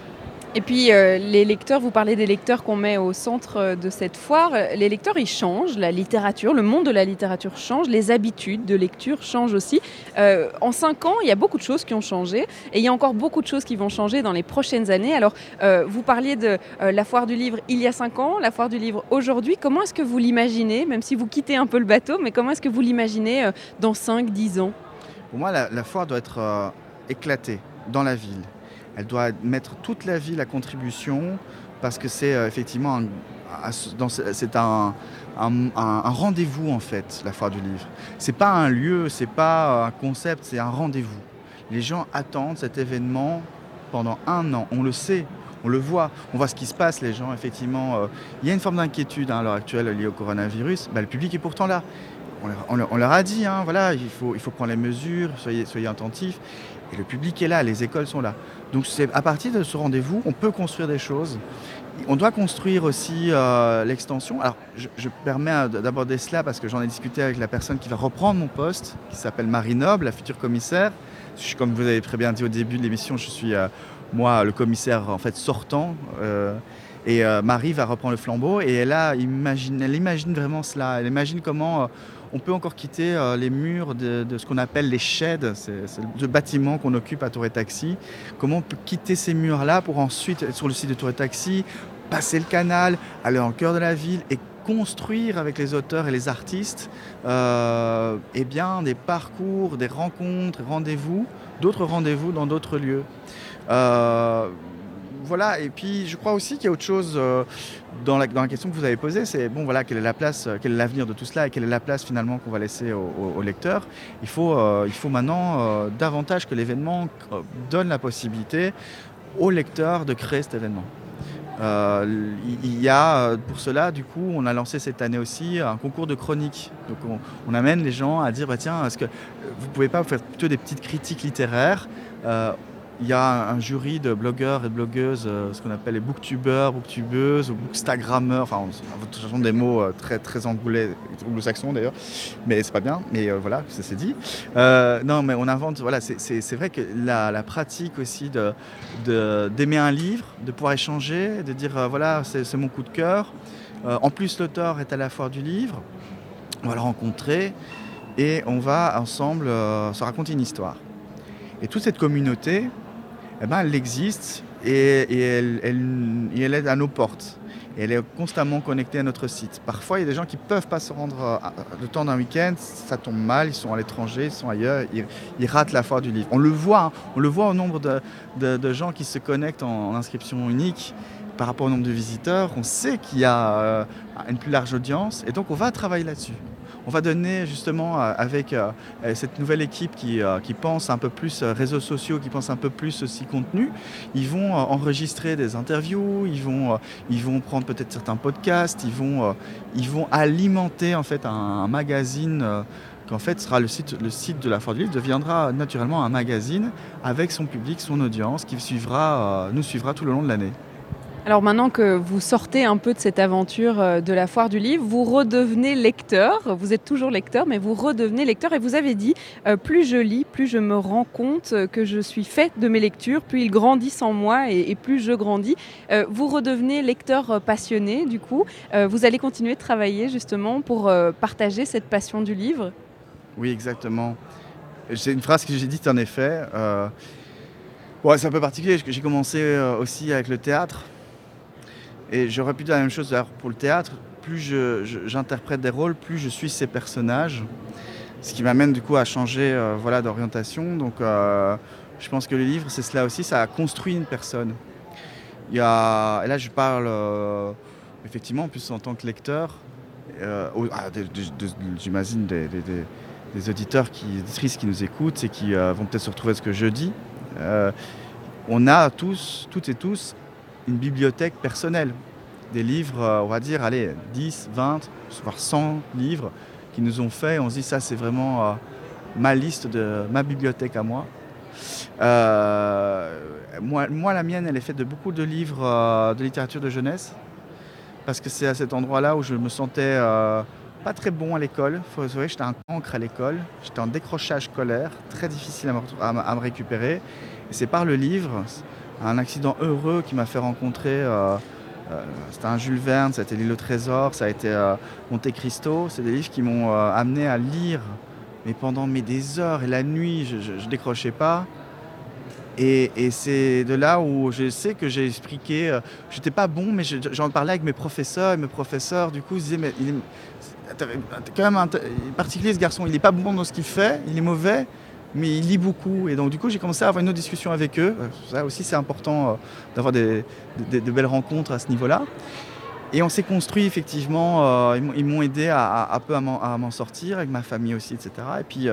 Et puis euh, les lecteurs, vous parlez des lecteurs qu'on met au centre euh, de cette foire. Les lecteurs, ils changent, la littérature, le monde de la littérature change, les habitudes de lecture changent aussi. Euh, en cinq ans, il y a beaucoup de choses qui ont changé et il y a encore beaucoup de choses qui vont changer dans les prochaines années. Alors, euh, vous parliez de euh, la foire du livre il y a cinq ans, la foire du livre aujourd'hui. Comment est-ce que vous l'imaginez, même si vous quittez un peu le bateau, mais comment est-ce que vous l'imaginez euh, dans 5, 10 ans? Pour moi, la, foire doit être euh, éclatée dans la ville. Elle doit mettre toute la ville à contribution parce que c'est euh, effectivement un, rendez-vous en fait, la foire du livre. C'est pas un lieu, c'est pas euh, un concept, c'est un rendez-vous. Les gens attendent cet événement pendant un an. On le sait, on le voit, on voit ce qui se passe. Les gens, effectivement, euh, il y a une forme d'inquiétude hein, à l'heure actuelle liée au coronavirus. Bah, le public est pourtant là. On leur, a dit, hein, voilà, il faut, prendre les mesures, soyez attentifs. Et le public est là, les écoles sont là. Donc c'est à partir de ce rendez-vous, on peut construire des choses. On doit construire aussi euh, l'extension. Alors je, je permets euh, d'aborder cela parce que j'en ai discuté avec la personne qui va reprendre mon poste, qui s'appelle Marie Noble, la future commissaire. Je suis, comme vous avez très bien dit au début de l'émission, je suis euh, moi le commissaire en fait sortant. et Marie va reprendre le flambeau et elle, a, imagine, elle imagine vraiment cela. Elle imagine comment on peut encore quitter euh, les murs de, ce qu'on appelle les sheds, c'est c'est le bâtiment qu'on occupe à Tour et Taxi. Comment on peut quitter ces murs-là pour ensuite sur le site de Tour et Taxi, passer le canal, aller le cœur de la ville et construire avec les auteurs et les artistes euh, eh bien, des parcours, des rencontres, rendez-vous, d'autres rendez-vous dans d'autres lieux. Euh, voilà, et puis je crois aussi qu'il y a autre chose euh, dans, la, question que vous avez posée, c'est bon voilà, quelle est la place, euh, quel est l'avenir de tout cela et quelle est la place finalement qu'on va laisser au, au lecteurs. Il faut, euh, il faut maintenant davantage que l'événement donne la possibilité aux lecteurs de créer cet événement. Il y a pour cela, du coup, on a lancé cette année aussi un concours de chronique. Donc on, amène les gens à dire bah, tiens, est-ce que vous pouvez pas faire plutôt des petites critiques littéraires il y a un jury de blogueurs et de blogueuses, euh, ce qu'on appelle les booktubeurs, booktubeuses ou bookstagrammeurs, enfin, ce sont des mots euh, très, très anglais, anglo-saxons d'ailleurs, mais c'est pas bien, mais euh, voilà, ça c'est dit. Non, mais on invente, voilà, c'est- vrai que la, pratique aussi de- de- d'aimer un livre, de pouvoir échanger, de dire voilà, c'est mon coup de cœur. En plus, l'auteur est à la foire du livre, on va le rencontrer et on va ensemble se raconter une histoire. Et toute cette communauté, eh ben, elle existe et, elle, est à nos portes. Elle est constamment connectée à notre site. Parfois, il y a des gens qui ne peuvent pas se rendre euh, le temps d'un week-end, ça tombe mal, ils sont à l'étranger, ils sont ailleurs, ils, ratent la foire du livre. On le voit, hein, on le voit au nombre de, gens qui se connectent en, en inscription unique par rapport au nombre de visiteurs. On sait qu'il y a euh, une plus large audience et donc on va travailler là-dessus. On va donner justement euh, avec euh, euh, cette nouvelle équipe qui, pense un peu plus réseaux sociaux, qui pense un peu plus aussi contenu, ils vont enregistrer des interviews, ils vont, prendre peut-être certains podcasts, ils vont, alimenter en fait un, magazine qu'en fait sera le site, de la Foire du Livre deviendra naturellement un magazine avec son public, son audience qui suivra, nous suivra tout le long de l'année. Alors maintenant que vous sortez un peu de cette aventure euh, de la foire du livre, vous redevenez lecteur. Vous êtes toujours lecteur, mais vous redevenez lecteur. Et vous avez dit, euh, plus je lis, plus je me rends compte que je suis fait de mes lectures, plus ils grandissent en moi et, plus je grandis. Euh, vous redevenez lecteur passionné, du coup. Vous allez continuer de travailler justement pour partager cette passion du livre. Oui, exactement. C'est une phrase que j'ai dite en effet. c'est un peu particulier. J'ai commencé aussi avec le théâtre. Et j'aurais pu dire la même chose pour le théâtre. Plus j'interprète des rôles, plus je suis ces personnages. Ce qui m'amène du coup à changer euh, voilà, d'orientation. Donc euh, je pense que le livre, c'est cela aussi. Ça a construit une personne. Il y a, et là, je parle euh, effectivement, en plus en tant que lecteur, ah, de- j'imagine des, des- des- des auditeurs, qui, auditrices qui nous écoutent et qui vont peut-être se retrouver ce que je dis. On a tous, toutes et tous, une bibliothèque personnelle. Des livres, euh, on va dire, allez, 10, 20, voire 100 livres qui nous ont fait. On se dit, ça, c'est vraiment euh, ma liste de ma bibliothèque à moi. Euh, moi, moi, la mienne, elle est faite de beaucoup de livres de littérature de jeunesse. Parce que c'est à cet endroit-là où je me sentais pas très bon à l'école. Faut que j'étais un cancre à l'école. J'étais en décrochage scolaire, très difficile à me, retrou- à me- à me récupérer. Et c'est par le livre, un accident heureux qui m'a fait rencontrer. euh, euh, c'était un Jules Verne, ça a été L'île au trésor, ça a été euh, Monte Cristo. C'est des livres qui m'ont amené à lire, mais pendant mais des heures et la nuit, je, je, décrochais pas. Et, c'est de là où je sais que j'ai expliqué, euh, j'étais pas bon, mais je- j'en parlais avec mes professeurs, et mes professeurs, du coup, ils disaient, mais il est, quand même un particulier ce garçon, il est pas bon dans ce qu'il fait, il est mauvais, mais il lit beaucoup. Et donc, du coup, j'ai commencé à avoir une autre discussion avec eux. Euh, Ça aussi, c'est important euh, d'avoir des, des- de belles rencontres à ce niveau-là. Et on s'est construit effectivement, euh, ils m'ont- aidé à, un peu à m'en- sortir, avec ma famille aussi, etc. Et puis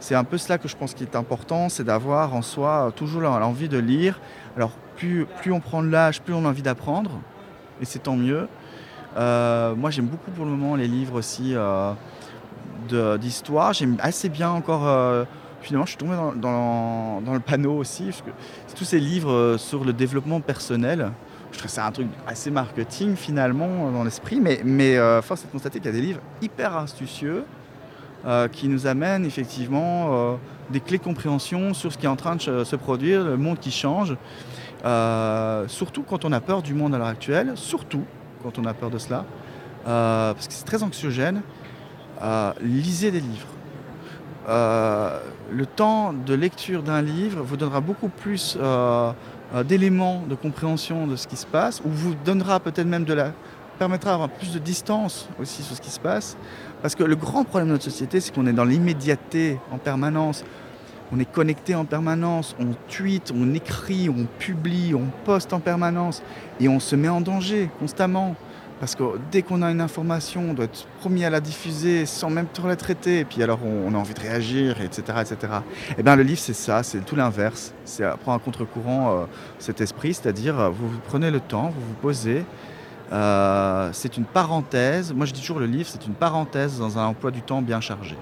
c'est un peu cela que je pense qui est important, c'est d'avoir en soi toujours l'en- l'envie de lire. Alors plus, on prend de l'âge, plus on a envie d'apprendre, et c'est tant mieux. Moi j'aime beaucoup pour le moment les livres aussi d'histoire. J'aime assez bien encore, finalement je suis tombé dans, le panneau aussi, parce que tous ces livres euh, sur le développement personnel. Je trouve ça un truc assez marketing finalement dans l'esprit, mais, euh, force est de constater qu'il y a des livres hyper astucieux euh, qui nous amènent effectivement euh, des clés de compréhension sur ce qui est en train de se- produire, le monde qui change. Euh, surtout quand on a peur du monde à l'heure actuelle, surtout quand on a peur de cela, euh, parce que c'est très anxiogène. Euh, lisez des livres. Le temps de lecture d'un livre vous donnera beaucoup plus euh, euh, d'éléments de compréhension de ce qui se passe, ou vous donnera peut-être même de la permettra d'avoir plus de distance aussi sur ce qui se passe. Parce que le grand problème de notre société, c'est qu'on est dans l'immédiateté en permanence. On est connecté en permanence, on tweet, on écrit, on publie, on poste en permanence et on se met en danger constamment. Parce que dès qu'on a une information, on doit être premier à la diffuser sans même trop la traiter. Et puis alors on, a envie de réagir, etc. etc. Et bien le livre c'est ça, c'est tout l'inverse. C'est euh, prendre à contre-courant euh, cet esprit, c'est-à-dire euh, vous, prenez le temps, vous vous posez. C'est une parenthèse. Moi je dis toujours le livre, c'est une parenthèse dans un emploi du temps bien chargé.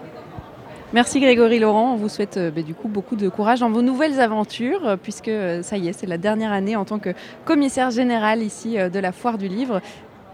Merci Grégory Laurent, on vous souhaite bah, du coup beaucoup de courage dans vos nouvelles aventures, puisque ça y est, c'est la dernière année en tant que commissaire général ici de la Foire du Livre.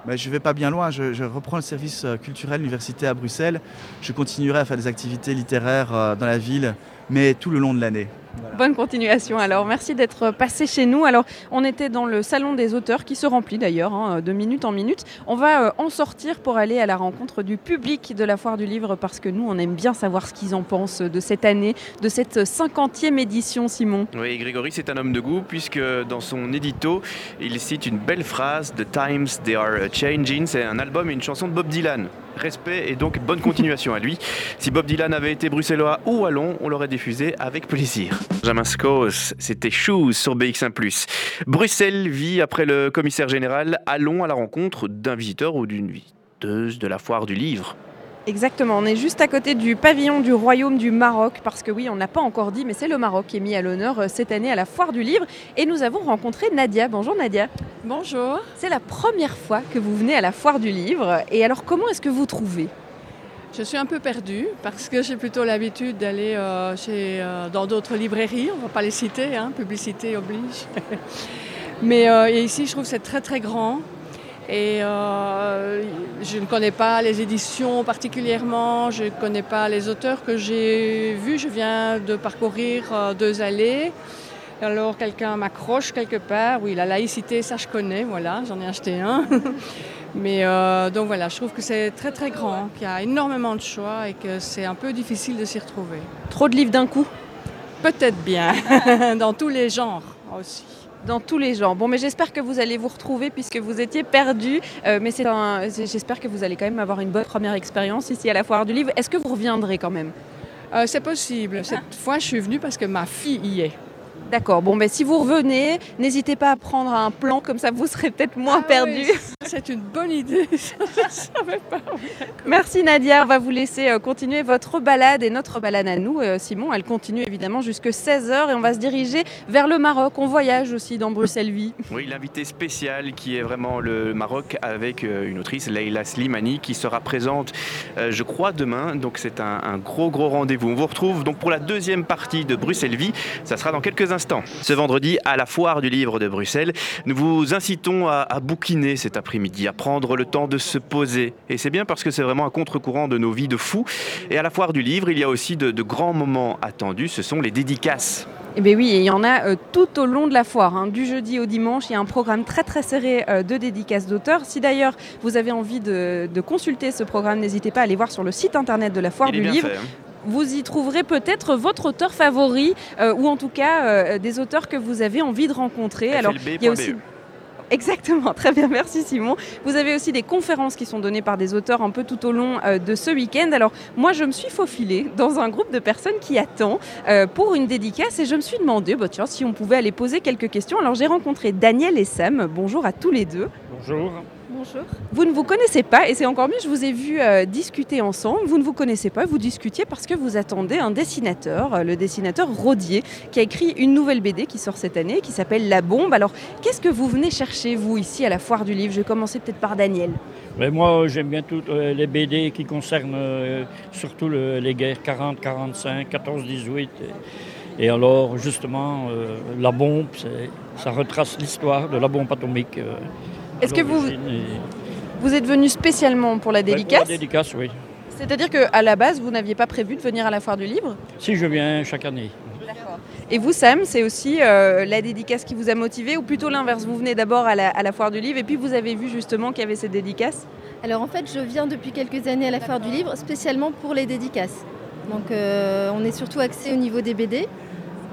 Je ne vais pas bien loin, je, reprends le service euh, culturel université à Bruxelles. Je continuerai à faire des activités littéraires euh, dans la ville, mais tout le long de l'année. Bonne continuation alors, merci d'être passé chez nous. Alors on était dans le salon des auteurs qui se remplit d'ailleurs hein, de minute en minute. On va euh, en sortir pour aller à la rencontre du public de la Foire du Livre parce que nous on aime bien savoir ce qu'ils en pensent de cette année, de cette 50e édition Simon. Oui, Grégory, c'est un homme de goût puisque dans son édito, il cite une belle phrase The Times They Are Changing. C'est un album et une chanson de Bob Dylan. Respect et donc bonne continuation à lui. Si Bob Dylan avait été bruxellois ou wallon, on l'aurait diffusé avec plaisir. Benjamin Scos, c'était Shoes sur BX1+. Bruxelles vit après le commissaire général. Allons à la rencontre d'un visiteur ou d'une visiteuse de la foire du livre. Exactement, on est juste à côté du pavillon du Royaume du Maroc, parce que oui, on n'a pas encore dit, mais c'est le Maroc qui est mis à l'honneur euh, cette année à la Foire du Livre. Et nous avons rencontré Nadia. Bonjour Nadia. Bonjour. C'est la première fois que vous venez à la Foire du Livre. Et alors, comment est-ce que vous trouvez? Je suis un peu perdue parce que j'ai plutôt l'habitude d'aller euh, euh, dans d'autres librairies. On ne va pas les citer, hein, publicité oblige. Mais euh, et ici, je trouve que c'est très très grand. Et euh, je ne connais pas les éditions particulièrement, je ne connais pas les auteurs que j'ai vus. Je viens de parcourir euh, deux allées. Alors quelqu'un m'accroche quelque part. Oui, la laïcité, ça je connais, voilà, j'en ai acheté un. Mais euh, donc voilà, je trouve que c'est très très grand, qu'il y a énormément de choix et que c'est un peu difficile de s'y retrouver. Trop de livres d'un coup? Peut-être bien, dans tous les genres aussi. Dans tous les genres. Bon, mais j'espère que vous allez vous retrouver puisque vous étiez perdu. Euh, mais c'est un- j'espère que vous allez quand même avoir une bonne première expérience ici à la Foire du Livre. Est-ce que vous reviendrez quand même? Euh, c'est possible. Cette fois, je suis venue parce que ma fille y est. D'accord, bon, ben si vous revenez, n'hésitez pas à prendre un plan, comme ça vous serez peut-être moins perdu. Ah oui, c'est une bonne idée. je ne savais pas. Merci Nadia, on va vous laisser euh, continuer votre balade et notre balade à nous, euh, Simon. Elle continue évidemment jusque 16h et on va se diriger vers le Maroc. On voyage aussi dans Bruxelles-Vie. Oui, l'invité spécial qui est vraiment le Maroc avec euh, une autrice, Leila Slimani, qui sera présente, je crois, demain. Donc c'est un, un gros, gros rendez-vous. On vous retrouve donc pour la deuxième partie de Bruxelles Vie. Ça sera dans quelques instants. Ce vendredi, à la foire du livre de Bruxelles, nous vous incitons à, à bouquiner cet après-midi, à prendre le temps de se poser. Et c'est bien parce que c'est vraiment un contre-courant de nos vies de fous. Et à la foire du livre, il y a aussi de, de grands moments attendus. Ce sont les dédicaces. Eh bien oui, il y en a euh, tout au long de la foire, hein. du jeudi au dimanche. Il y a un programme très très serré euh, de dédicaces d'auteurs. Si d'ailleurs vous avez envie de, de consulter ce programme, n'hésitez pas à aller voir sur le site internet de la foire Il du livre. fait, hein. Vous y trouverez peut-être votre auteur favori euh, ou en tout cas euh, des auteurs que vous avez envie de rencontrer. Alors, il y a aussi FLB.be. Exactement, très bien, merci Simon. Vous avez aussi des conférences qui sont données par des auteurs un peu tout au long euh, de ce week-end. Alors moi, je me suis faufilée dans un groupe de personnes qui attend euh, pour une dédicace et je me suis demandé bah, tiens, si on pouvait aller poser quelques questions. Alors j'ai rencontré Daniel et Sam. Bonjour à tous les deux. Bonjour. Bonjour. Vous ne vous connaissez pas et c'est encore mieux, je vous ai vu euh, discuter ensemble. Vous ne vous connaissez pas, vous discutiez parce que vous attendez un dessinateur, euh, le dessinateur Rodier, qui a écrit une nouvelle BD qui sort cette année, qui s'appelle La Bombe. Alors, qu'est-ce que vous venez chercher, vous, ici à la foire du livre? Je vais commencer peut-être par Daniel. Moi, j'aime bien toutes euh, les BD qui concernent euh, surtout le- les guerres 40, 45, 14, 18. Et, alors, justement, euh, la bombe, ça retrace l'histoire de la bombe atomique. Est-ce que vous, l'origine. Et- vous êtes venu spécialement pour la Ouais, pour dédicace la dédicace, oui. C'est-à-dire qu'à la base, vous n'aviez pas prévu de venir à la foire du livre Si je viens chaque année. Et vous, Sam, c'est aussi euh, la dédicace qui vous a motivé ou plutôt l'inverse Vous venez d'abord à la, à la foire du livre et puis vous avez vu justement qu'il y avait cette dédicace Alors en fait, je viens depuis quelques années à la Foire du Livre, spécialement pour les dédicaces. Donc euh, on est surtout axé au niveau des BD,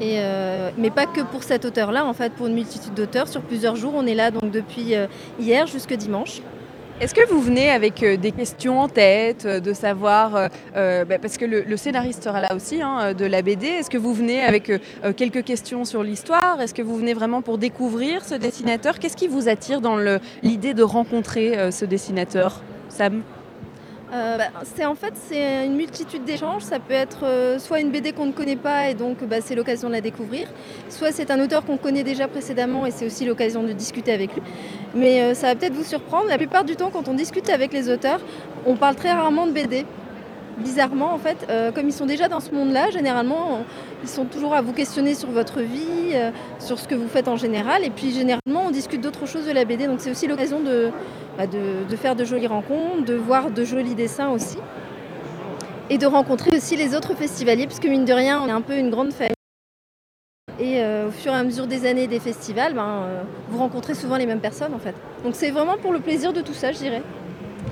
euh, mais pas que pour cet auteur-là, en fait, pour une multitude d'auteurs. Sur plusieurs jours, on est là donc depuis euh, hier jusque dimanche. Est-ce que vous venez avec euh, des questions en tête, de savoir, bah, parce que le, scénariste sera là aussi hein, de la BD, est-ce que vous venez avec quelques questions sur l'histoire? Est-ce que vous venez vraiment pour découvrir ce dessinateur? Qu'est-ce qui vous attire dans l'idée de rencontrer ce dessinateur Sam? Euh, bah, c'est en fait c'est une multitude d'échanges. Ça peut être euh, soit une BD qu'on ne connaît pas et donc bah, c'est l'occasion de la découvrir, soit c'est un auteur qu'on connaît déjà précédemment et c'est aussi l'occasion de discuter avec lui. Mais euh, ça va peut-être vous surprendre. La plupart du temps, quand on discute avec les auteurs, on parle très rarement de BD. Bizarrement, en fait, euh, comme ils sont déjà dans ce monde-là, généralement, on- ils sont toujours à vous questionner sur votre vie, euh, sur ce que vous faites en général. Et puis, généralement, on discute d'autres choses de la BD. Donc, c'est aussi l'occasion de, bah, de, faire de jolies rencontres, de voir de jolis dessins aussi. Et de rencontrer aussi les autres festivaliers, parce que mine de rien, on est un peu une grande famille. Et euh, au fur et à mesure des années des festivals, ben, euh, vous rencontrez souvent les mêmes personnes en fait. Donc c'est vraiment pour le plaisir de tout ça, je dirais.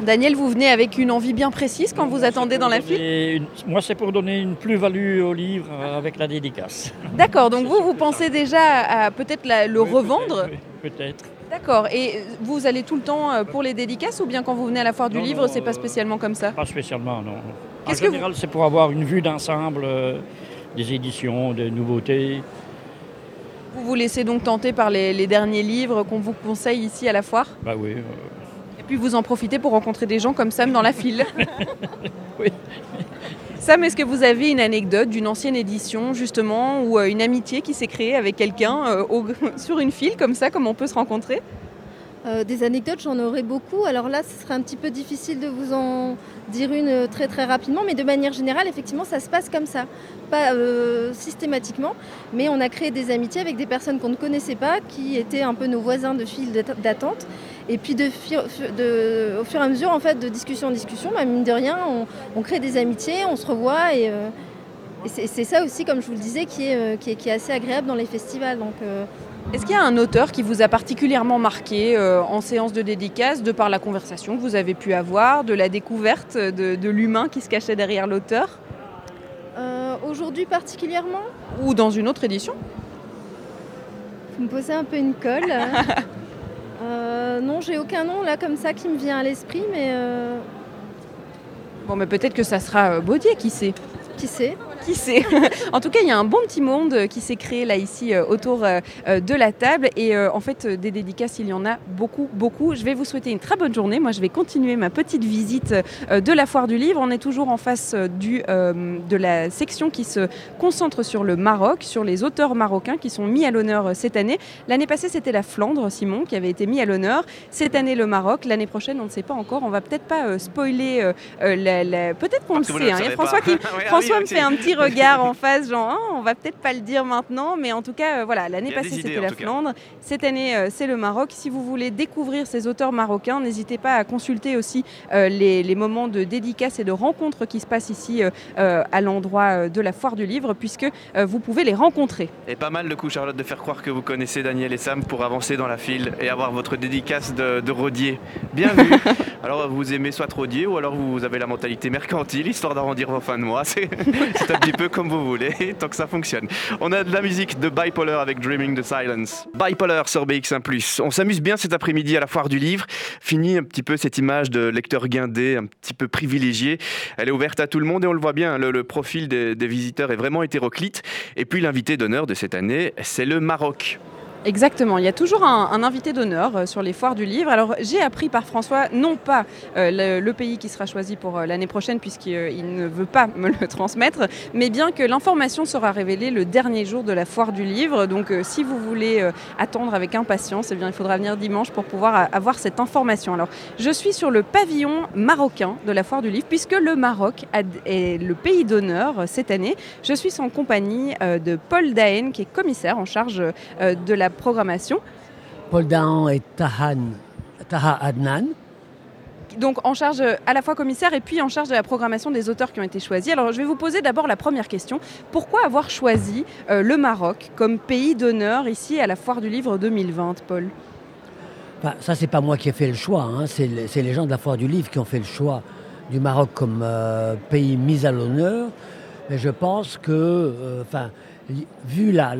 Daniel, vous venez avec une envie bien précise quand vous attendez dans la file? une- moi, c'est pour donner une plus-value au livre euh, avec la dédicace. D'accord, donc vous, vous pensez déjà à peut-être la- le revendre? Peut-être. D'accord, et vous allez tout le temps euh, pour les dédicaces ou bien quand vous venez à la foire du Non, livre, c'est pas euh, spécialement comme ça? Pas spécialement, non. En vous- général, c'est pour avoir une vue d'ensemble euh, des éditions, des nouveautés. Vous vous laissez donc tenter par les, les derniers livres qu'on vous conseille ici à la foire? Bah oui. euh, Et puis vous en profitez pour rencontrer des gens comme Sam dans la file. Sam, est-ce que vous avez une anecdote d'une ancienne édition justement ou euh, une amitié qui s'est créée avec quelqu'un euh, sur une file comme ça, comme on peut se rencontrer? Euh, des anecdotes, j'en aurais beaucoup. Alors là, ce serait un petit peu difficile de vous en dire une euh, très très rapidement, mais de manière générale, effectivement, ça se passe comme ça. Pas euh, systématiquement, mais on a créé des amitiés avec des personnes qu'on ne connaissait pas, qui étaient un peu nos voisins de file d'att- d'attente. Et puis au fur et à mesure, en fait, de discussion en discussion, bah, mine de rien, on, crée des amitiés, on se revoit et, et c'est ça aussi, comme je vous le disais, qui est, euh, qui est, qui est assez agréable dans les festivals. Donc, euh, Est-ce qu'il y a un auteur qui vous a particulièrement marqué euh, en séance de dédicace, de par la conversation que vous avez pu avoir, de la découverte de, de l'humain qui se cachait derrière l'auteur? Euh, Aujourd'hui particulièrement? Ou dans une autre édition? Vous me posez un peu une colle. Euh, non, j'ai aucun nom là comme ça qui me vient à l'esprit, mais euh, Bon, mais peut-être que ça sera Baudier, qui sait? qui sait? Qui sait En tout cas, il y a un bon petit monde qui s'est créé là ici euh, autour euh, euh, de la table. Et en fait, des dédicaces, il y en a beaucoup, beaucoup. Je vais vous souhaiter une très bonne journée. Moi, je vais continuer ma petite visite de la foire du livre. On est toujours en face du, euh, de la section qui se concentre sur le Maroc, sur les auteurs marocains qui sont mis à l'honneur cette année. L'année passée, c'était la Flandre, Simon, qui avait été mis à l'honneur. Cette année, le Maroc. L'année prochaine, on ne sait pas encore. On va peut-être pas euh, spoiler. euh, la, la- Peut-être qu'on le que vous sait. le hein. Il y a savez François, qui, Oui, ah oui, François me fait un petit regard en face, genre Ah, on va peut-être pas le dire maintenant, mais en tout cas, euh, voilà, l'année passée c'était la. Flandre, cette année euh, c'est le Maroc. Si vous voulez découvrir ces auteurs marocains, n'hésitez pas à consulter aussi euh, les, les moments de dédicaces et de rencontres qui se passent ici à l'endroit de la foire du livre, puisque vous pouvez les rencontrer. Et pas mal le coup, Charlotte, de faire croire que vous connaissez Daniel et Sam pour avancer dans la file et avoir votre dédicace de, de Rodier. Bien vu. alors, vous aimez soit Rodier ou alors vous avez la mentalité mercantile, histoire d'arrondir vos fins de mois. C'est c'est un petit peu comme vous voulez, tant que ça fonctionne. On a de la musique de Bipolar avec Dreaming the Silence. Bipolar sur BX1+. On s'amuse bien cet après-midi à la foire du livre. Fini un petit peu cette image de lecteur guindé, un petit peu privilégié. Elle est ouverte à tout le monde et on le voit bien, le, le profil des visiteurs est vraiment hétéroclite. Et puis l'invité d'honneur de cette année, c'est le Maroc. Exactement, il y a toujours un, invité d'honneur euh, sur les foires du livre. Alors j'ai appris par François, non pas euh, le, le pays qui sera choisi pour euh, l'année prochaine puisqu'il il ne veut pas me le transmettre, mais bien que l'information sera révélée le dernier jour de la foire du livre. Donc si vous voulez attendre avec impatience, eh bien, il faudra venir dimanche pour pouvoir avoir cette information. Alors je suis sur le pavillon marocain de la foire du livre puisque le Maroc est le pays d'honneur cette année. Je suis en compagnie de Paul Daen qui est commissaire en charge de la programmation. Paul Dahan et Tahan, Taha Adnan. Donc en charge euh, à la fois commissaire et puis en charge de la programmation des auteurs qui ont été choisis. Alors je vais vous poser d'abord la première question. Pourquoi avoir choisi euh, le Maroc comme pays d'honneur ici à la Foire du Livre 2020, Paul? Enfin, ça, c'est pas moi qui ai fait le choix, hein. c'est le- c'est les gens de la Foire du Livre qui ont fait le choix du Maroc comme euh, pays mis à l'honneur. Mais je pense que, enfin, vu la,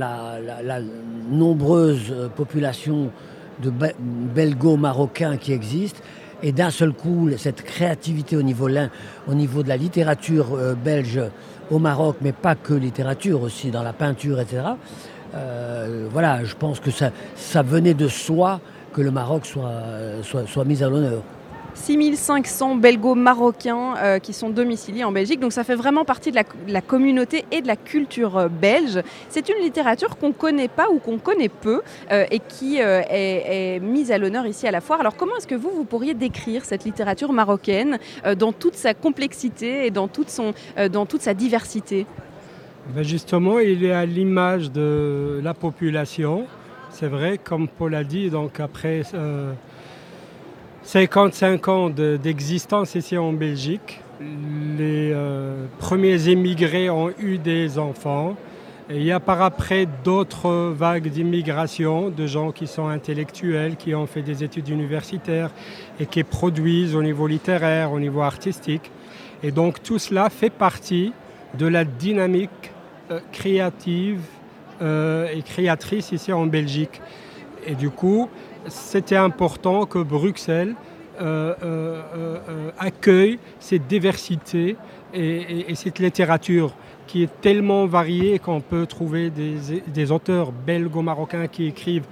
nombreuse euh, population de Be- belgo-marocains qui existe, et d'un seul coup, cette créativité au niveau, de la littérature euh, belge au Maroc, mais pas que littérature, aussi dans la peinture, etc. Euh, voilà, je pense que ça, venait de soi que le Maroc soit mis à l'honneur. 6500 belgo-marocains euh, qui sont domiciliés en Belgique. Donc ça fait vraiment partie de la, communauté et de la culture euh, belge. C'est une littérature qu'on ne connaît pas ou qu'on connaît peu euh, et qui est, mise à l'honneur ici à la foire. Alors comment est-ce que vous, vous pourriez décrire cette littérature marocaine dans toute sa complexité et dans toute, son, dans toute sa diversité? Ben justement, il est à l'image de la population. C'est vrai, comme Paul a dit, donc après 55 ans de- d'existence ici en Belgique, les euh, premiers émigrés ont eu des enfants. Il y a par après d'autres vagues d'immigration, de gens qui sont intellectuels, qui ont fait des études universitaires et qui produisent au niveau littéraire, au niveau artistique. Et donc tout cela fait partie de la dynamique euh, créative euh, et créatrice ici en Belgique. Et du coup, c'était important que Bruxelles euh, euh, euh, accueille cette diversité et, et- et cette littérature qui est tellement variée qu'on peut trouver des, des auteurs belgo-marocains qui écrivent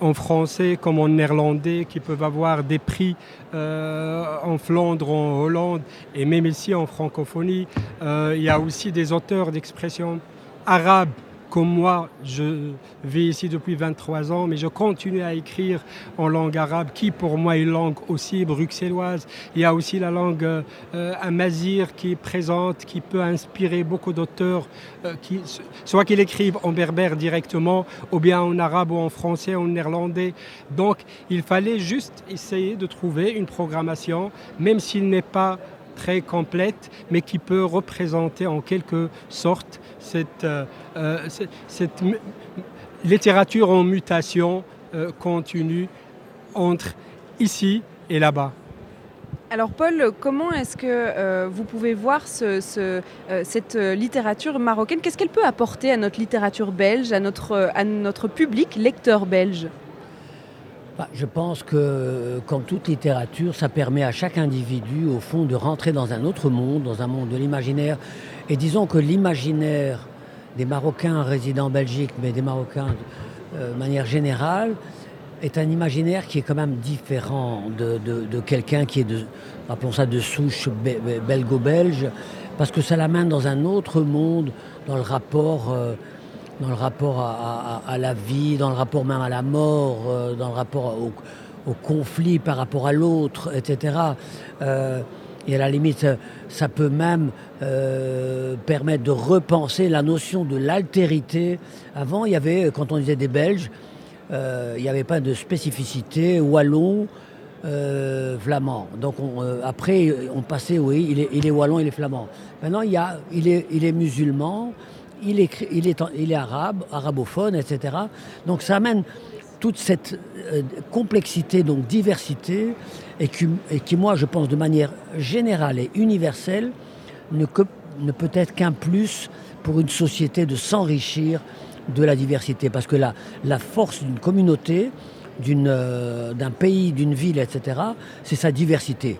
en français comme en néerlandais qui peuvent avoir des prix en Flandre, en Hollande et même ici en francophonie. Il y a aussi des auteurs d'expression arabes comme moi, je vis ici depuis 23 ans, mais je continue à écrire en langue arabe, qui pour moi est une langue aussi bruxelloise. Il y a aussi la langue euh, amazir qui est présente, qui peut inspirer beaucoup d'auteurs, euh, soit qu'ils écrivent en berbère directement, ou bien en arabe ou en français ou en néerlandais. Donc il fallait juste essayer de trouver une programmation, même s'il n'est pas très complète, mais qui peut représenter en quelque sorte cette, euh, euh, littérature en mutation euh, continue entre ici et là-bas. Alors Paul, comment est-ce que vous pouvez voir ce, cette littérature marocaine? Qu'est-ce qu'elle peut apporter à notre littérature belge, à notre, public lecteur belge? Je pense que, comme toute littérature, ça permet à chaque individu, au fond, de rentrer dans un autre monde, dans un monde de l'imaginaire. Et disons que l'imaginaire des Marocains résidant en Belgique, mais des Marocains euh, de manière générale, est un imaginaire qui est quand même différent de, quelqu'un qui est de, appelons ça, de souche belgo-belge, parce que ça l'amène dans un autre monde, dans le rapport... Euh, dans le rapport à, la vie, dans le rapport même à la mort, euh, dans le rapport au, conflit par rapport à l'autre, etc. Euh, et à la limite, ça peut même euh, permettre de repenser la notion de l'altérité. Avant, il y avait, quand on disait des Belges, il n'y avait pas de spécificité wallon, flamand. Donc après, on passait, oui, il est, il est, wallon, il est flamand. Maintenant, il est musulman, il est, arabe, arabophone, etc. Donc ça amène toute cette euh, complexité, donc diversité, et qui, moi, je pense de manière générale et universelle, ne, peut être qu'un plus pour une société de s'enrichir de la diversité. Parce que la, force d'une communauté, euh, d'un pays, d'une ville, etc., c'est sa diversité.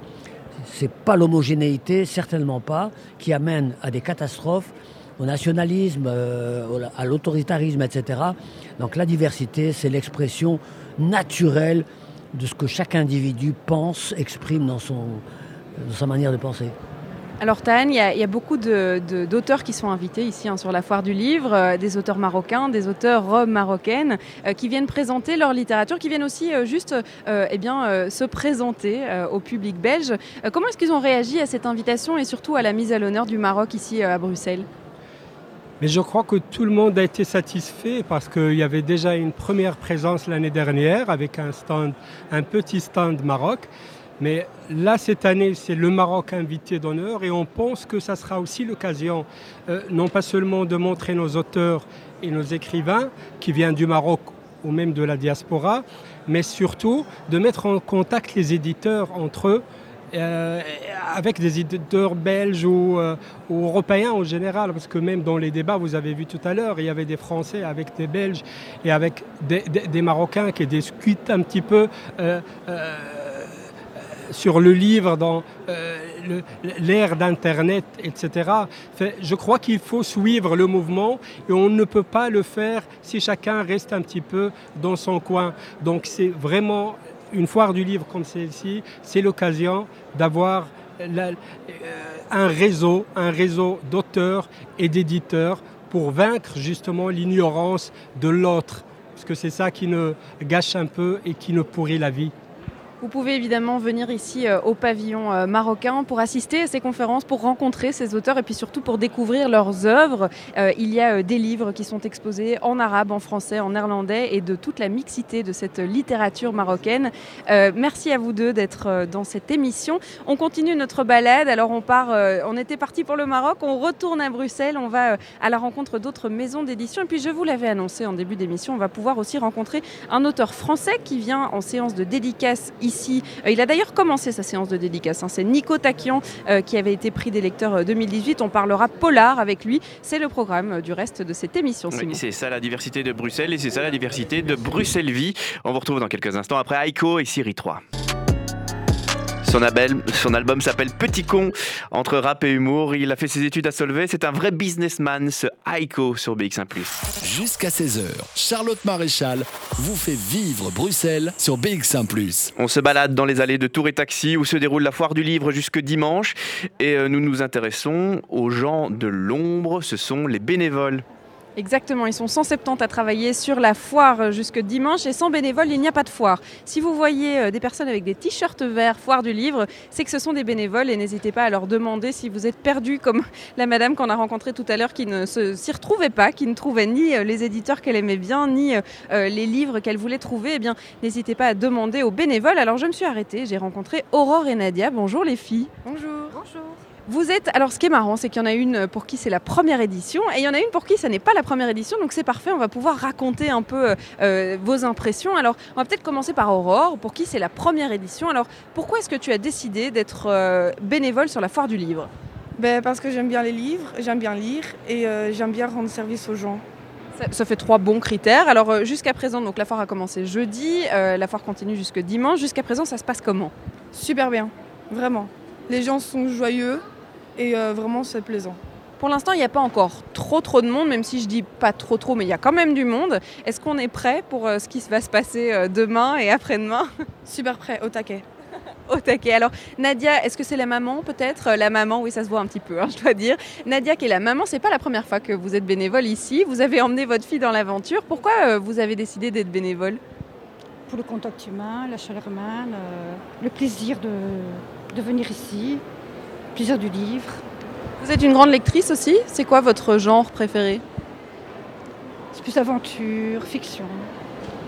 C'est pas l'homogénéité, certainement pas, qui amène à des catastrophes au nationalisme, euh, à l'autoritarisme, etc. Donc la diversité, c'est l'expression naturelle de ce que chaque individu pense, exprime dans, son, dans sa manière de penser. Alors Tahan, il y, a beaucoup d'auteurs qui sont invités ici hein, sur la foire du livre, euh, des auteurs marocains, des auteurs marocaines, euh, qui viennent présenter leur littérature, qui viennent aussi juste eh bien, se présenter au public belge. comment est-ce qu'ils ont réagi à cette invitation et surtout à la mise à l'honneur du Maroc ici à Bruxelles? Mais je crois que tout le monde a été satisfait parce qu'il y avait déjà une première présence l'année dernière avec un, petit stand Maroc. Mais là, cette année, c'est le Maroc invité d'honneur et on pense que ça sera aussi l'occasion, euh, non pas seulement de montrer nos auteurs et nos écrivains qui viennent du Maroc ou même de la diaspora, mais surtout de mettre en contact les éditeurs entre eux euh, avec des éditeurs belges euh, ou, européens en général, parce que même dans les débats, vous avez vu tout à l'heure, il y avait des Français avec des Belges et avec des, Marocains qui discutent un petit peu euh, sur le livre dans l'ère d'Internet, etc. je crois qu'il faut suivre le mouvement et on ne peut pas le faire si chacun reste un petit peu dans son coin. Donc c'est vraiment une foire du livre comme celle-ci, c'est l'occasion d'avoir euh, un réseau, un réseau d'auteurs et d'éditeurs pour vaincre justement l'ignorance de l'autre. Parce que c'est ça qui nous gâche un peu et qui nous pourrit la vie. Vous pouvez évidemment venir ici euh, au pavillon euh, marocain pour assister à ces conférences, pour rencontrer ces auteurs et puis surtout pour découvrir leurs œuvres. Euh, il y a des livres qui sont exposés en arabe, en français, en néerlandais et de toute la mixité de cette littérature marocaine. merci à vous deux d'être dans cette émission. On continue notre balade. Alors on part, on était parti pour le Maroc, on retourne à Bruxelles, on va à la rencontre d'autres maisons d'édition. Et puis je vous l'avais annoncé en début d'émission, on va pouvoir aussi rencontrer un auteur français qui vient en séance de dédicace ici. Euh, il a d'ailleurs commencé sa séance de dédicace. Hein. C'est Nico Taquian euh, qui avait été prix des lecteurs 2018. On parlera polar avec lui. C'est le programme euh, du reste de cette émission. c'est ça la diversité de Bruxelles et c'est ça la diversité de Bruxelles Vie. On vous retrouve dans quelques instants après Aiko et Siri 3. Son, album, son album s'appelle Petit con, entre rap et humour. Il a fait ses études à Solvay. C'est un vrai businessman, ce Aiko sur BX1 ⁇ Jusqu'à 16h, Charlotte Maréchal vous fait vivre Bruxelles sur BX1 ⁇ On se balade dans les allées de Tour et Taxi où se déroule la foire du livre jusque dimanche. Et euh, nous nous intéressons aux gens de l'ombre, ce sont les bénévoles. Exactement, ils sont 170 à travailler sur la foire jusque dimanche et sans bénévoles, il n'y a pas de foire. Si vous voyez euh, des personnes avec des t-shirts verts foire du livre, c'est que ce sont des bénévoles et n'hésitez pas à leur demander si vous êtes perdu comme la madame qu'on a rencontrée tout à l'heure qui ne s'y retrouvait pas, qui ne trouvait ni euh, les éditeurs qu'elle aimait bien, ni euh, les livres qu'elle voulait trouver. Eh bien, n'hésitez pas à demander aux bénévoles. Alors je me suis arrêtée, j'ai rencontré Aurore et Nadia. Bonjour les filles. Bonjour. Bonjour. Vous êtes. Alors, ce qui est marrant, c'est qu'il y en a une pour qui c'est la première édition et il y en a une pour qui ça n'est pas la première édition. Donc, c'est parfait. On va pouvoir raconter un peu euh, vos impressions. Alors, on va peut-être commencer par Aurore, pour qui c'est la première édition. Alors, pourquoi est-ce que tu as décidé d'être euh, bénévole sur la foire du livre? Ben, Parce que j'aime bien les livres, j'aime bien lire et euh, j'aime bien rendre service aux gens. Ça, ça fait trois bons critères. Alors, euh, jusqu'à présent, donc la foire a commencé jeudi, euh, la foire continue jusque dimanche. Jusqu'à présent, ça se passe comment? Super bien, vraiment. Les gens sont joyeux et euh, vraiment c'est plaisant. Pour l'instant, il n'y a pas encore trop trop de monde, même si je dis pas trop trop, mais il y a quand même du monde. Est-ce qu'on est prêt pour euh, ce qui va se passer euh, demain et après-demain? Super prêt, au taquet. Au taquet. Alors, Nadia, est-ce que c'est la maman peut-être? La maman, oui, ça se voit un petit peu, hein, je dois dire. Nadia, qui est la maman, c'est pas la première fois que vous êtes bénévole ici. Vous avez emmené votre fille dans l'aventure. Pourquoi euh, vous avez décidé d'être bénévole? Pour le contact humain, la chaleur humaine, euh, le plaisir de, de venir ici, plaisir du livre. Vous êtes une grande lectrice aussi C'est quoi votre genre préféré? C'est plus aventure, fiction.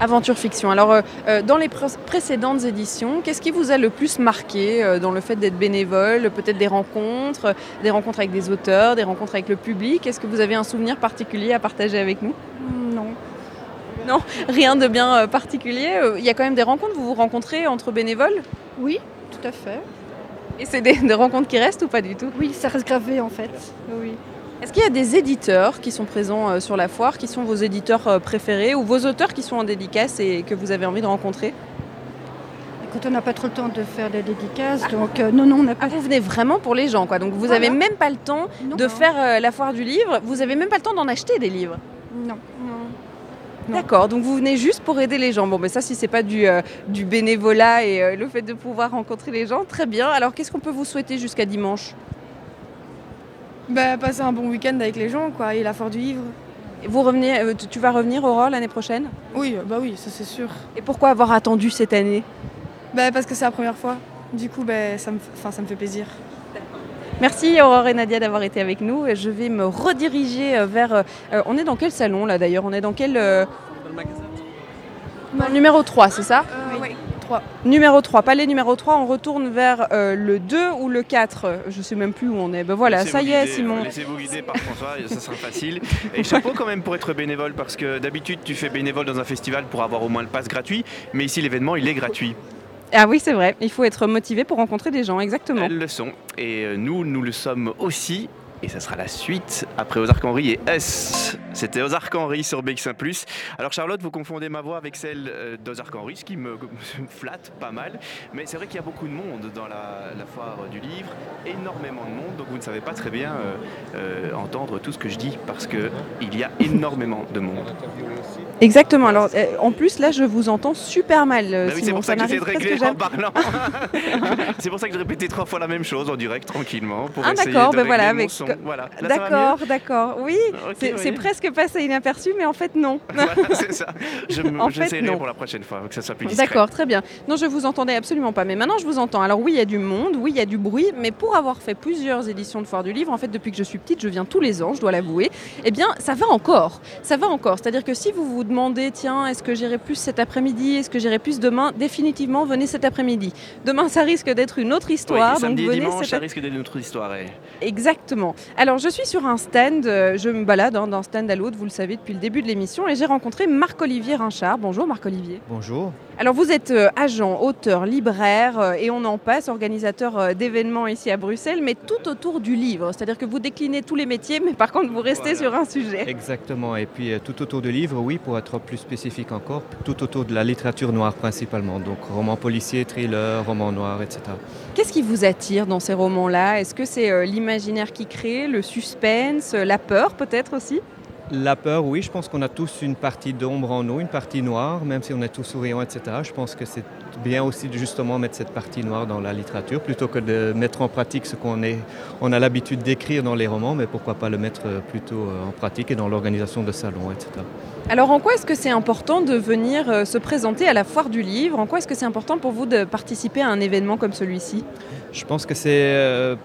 Aventure fiction. Alors, euh, euh, dans les pré- précédentes éditions, qu'est-ce qui vous a le plus marqué euh, dans le fait d'être bénévole Peut-être des rencontres, euh, des rencontres avec des auteurs, des rencontres avec le public? Est-ce que vous avez un souvenir particulier à partager avec nous? Non. Non, rien de bien particulier. Il y a quand même des rencontres, vous vous rencontrez entre bénévoles? Oui, tout à fait. Et c'est des, des rencontres qui restent ou pas du tout? Oui, ça reste gravé en fait. Oui. Est-ce qu'il y a des éditeurs qui sont présents euh, sur la foire, qui sont vos éditeurs euh, préférés ou vos auteurs qui sont en dédicace et que vous avez envie de rencontrer? Écoute, on n'a pas trop le temps de faire des dédicaces, donc euh, non, non, on n'a pas. Ah, vous venez vraiment pour les gens, quoi. Donc vous Voilà. avez même pas le temps de faire euh, la foire du livre. Vous avez même pas le temps d'en acheter des livres. Non. D'accord, donc vous venez juste pour aider les gens. Bon, mais ça, si c'est pas du, euh, du bénévolat et euh, le fait de pouvoir rencontrer les gens, très bien. Alors, qu'est-ce qu'on peut vous souhaiter jusqu'à dimanche? Bah, passer un bon week-end avec les gens, quoi, et la foire du livre. Vous revenez, euh, tu vas revenir, Aurore, l'année prochaine? Oui, bah oui, ça c'est sûr. Et pourquoi avoir attendu cette année? Bah, parce que c'est la première fois. Du coup, bah, ça, me... enfin, ça me fait plaisir. Merci Aurore et Nadia d'avoir été avec nous. Et Je vais me rediriger euh, vers. euh, euh, on est dans quel salon là d'ailleurs? On est dans quel. euh, Numéro 3, c'est ça? Oui, 3. Numéro 3, palais numéro 3, on retourne vers euh, le 2 ou le 4. Je sais même plus où on est. Ben voilà, ça y est, guider, Simon. Laissez-vous guider par François, ça sera facile. Et chapeau quand même pour être bénévole, parce que d'habitude tu fais bénévole dans un festival pour avoir au moins le pass gratuit, mais ici l'événement il est gratuit. Ah oui, c'est vrai, il faut être motivé pour rencontrer des gens, exactement. Elles le sont. Et euh, nous, nous le sommes aussi. Et ça sera la suite après Ozark Henry et S. C'était Ozark Henry sur BX1+. Alors Charlotte, vous confondez ma voix avec celle euh, d'Ozark Henry, ce qui me, me flatte pas mal. Mais c'est vrai qu'il y a beaucoup de monde dans la, la foire du livre, énormément de monde, donc vous ne savez pas très bien euh, euh, entendre tout ce que je dis parce que il y a énormément de monde. Exactement, alors euh, en plus là je vous entends super mal. Bah oui, c'est pour ça que j'essaie de régler presque en parlant. c'est pour ça que je répétais trois fois la même chose en direct, tranquillement. Pour Ah essayer d'accord, de ben régler voilà, mon avec- son. Voilà. Là, ça va D'accord, d'accord, oui, c'est oui. c'est presque passé inaperçu, mais en fait non. C'est ça. Je me- En fait, J'essaierai non. pour la prochaine fois, que ça soit plus discret. D'accord, très bien. Non, je vous entendais absolument pas, mais maintenant je vous entends. Alors oui, il y a du monde, oui, il y a du bruit, mais pour avoir fait plusieurs éditions de Foire du Livre, en fait, depuis que je suis petite, je viens tous les ans, je dois l'avouer, eh bien, ça va encore. Ça va encore. C'est-à-dire que si vous vous demandez, tiens, est-ce que j'irai plus cet après-midi, est-ce que j'irai plus demain, définitivement, venez cet après-midi. Demain, ça risque d'être une autre Oui, histoire. et samedi donc et dimanche, ça risque d'être une autre histoire. eh. Exactement. Alors, je suis sur un stand, euh, je me balade hein, d'un stand à l'autre, vous le savez depuis le début de l'émission, et j'ai rencontré Marc-Olivier Rinchard. Bonjour Marc-Olivier. Bonjour. Alors vous êtes euh, agent, auteur, libraire, euh, et on en passe, organisateur euh, d'événements ici à Bruxelles, mais tout autour du livre. C'est-à-dire que vous déclinez tous les métiers, mais par contre vous restez sur un sujet. Exactement. Et puis tout autour du livre, oui, pour être plus spécifique encore, tout autour de la littérature noire principalement. Donc romans policiers, thrillers, romans noirs, etc. Qu'est-ce qui vous attire dans ces romans-là? Est-ce que c'est l'imaginaire qui crée, le suspense, la peur peut-être aussi? La peur, oui, je pense qu'on a tous une partie d'ombre en nous, une partie noire, même si on est tous souriants, etc. Je pense que c'est bien aussi de justement mettre cette partie noire dans la littérature, plutôt que de mettre en pratique ce qu'on est, on a l'habitude d'écrire dans les romans, mais pourquoi pas le mettre plutôt euh, en pratique et dans l'organisation de salons, etc. Alors en quoi est-ce que c'est important de venir euh, se présenter à la foire du livre? En quoi est-ce que c'est important pour vous de participer à un événement comme celui-ci? Je pense que c'est, euh,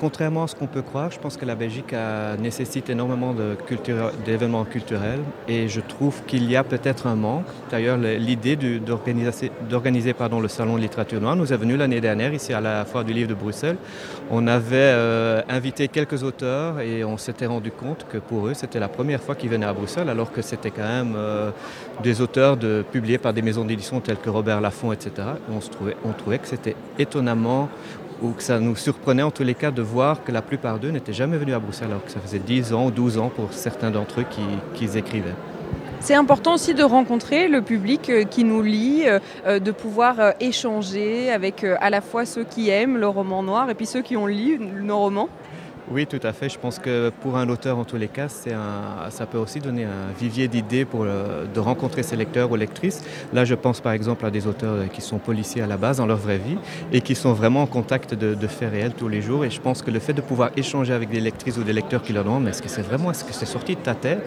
contrairement à ce qu'on peut croire, je pense que la Belgique nécessite énormément d'événements culturels et je trouve qu'il y a peut-être un manque. D'ailleurs, le- l'idée d'organiser le Salon de littérature noire nous est venue l'année dernière ici à la Foire du livre de Bruxelles. On avait euh, invité quelques auteurs et on s'était rendu compte que pour eux, c'était la première fois qu'ils venaient à Bruxelles alors que c'était quand même euh, des auteurs de, publiés par des maisons d'édition telles que Robert Laffont, etc. On trouvait que c'était étonnamment ou que ça nous surprenait en tous les cas de voir que la plupart d'eux n'étaient jamais venus à Bruxelles alors que ça faisait 10 ans ou 12 ans pour certains d'entre eux qui, qu'ils écrivaient. C'est important aussi de rencontrer le public euh, qui nous lit, euh, euh, de pouvoir échanger avec à la fois ceux qui aiment le roman noir et puis ceux qui ont lu nos romans. Oui, tout à fait. Je pense que pour un auteur, en tous les cas, un, ça peut aussi donner un vivier d'idées pour de rencontrer ses lecteurs ou lectrices. Là, je pense par exemple à des auteurs qui sont policiers à la base dans leur vraie vie et qui sont vraiment en contact de, faits réels tous les jours. Et je pense que le fait de pouvoir échanger avec des lectrices ou des lecteurs qui leur demandent est-ce que c'est vraiment, est-ce que c'est sorti de ta tête?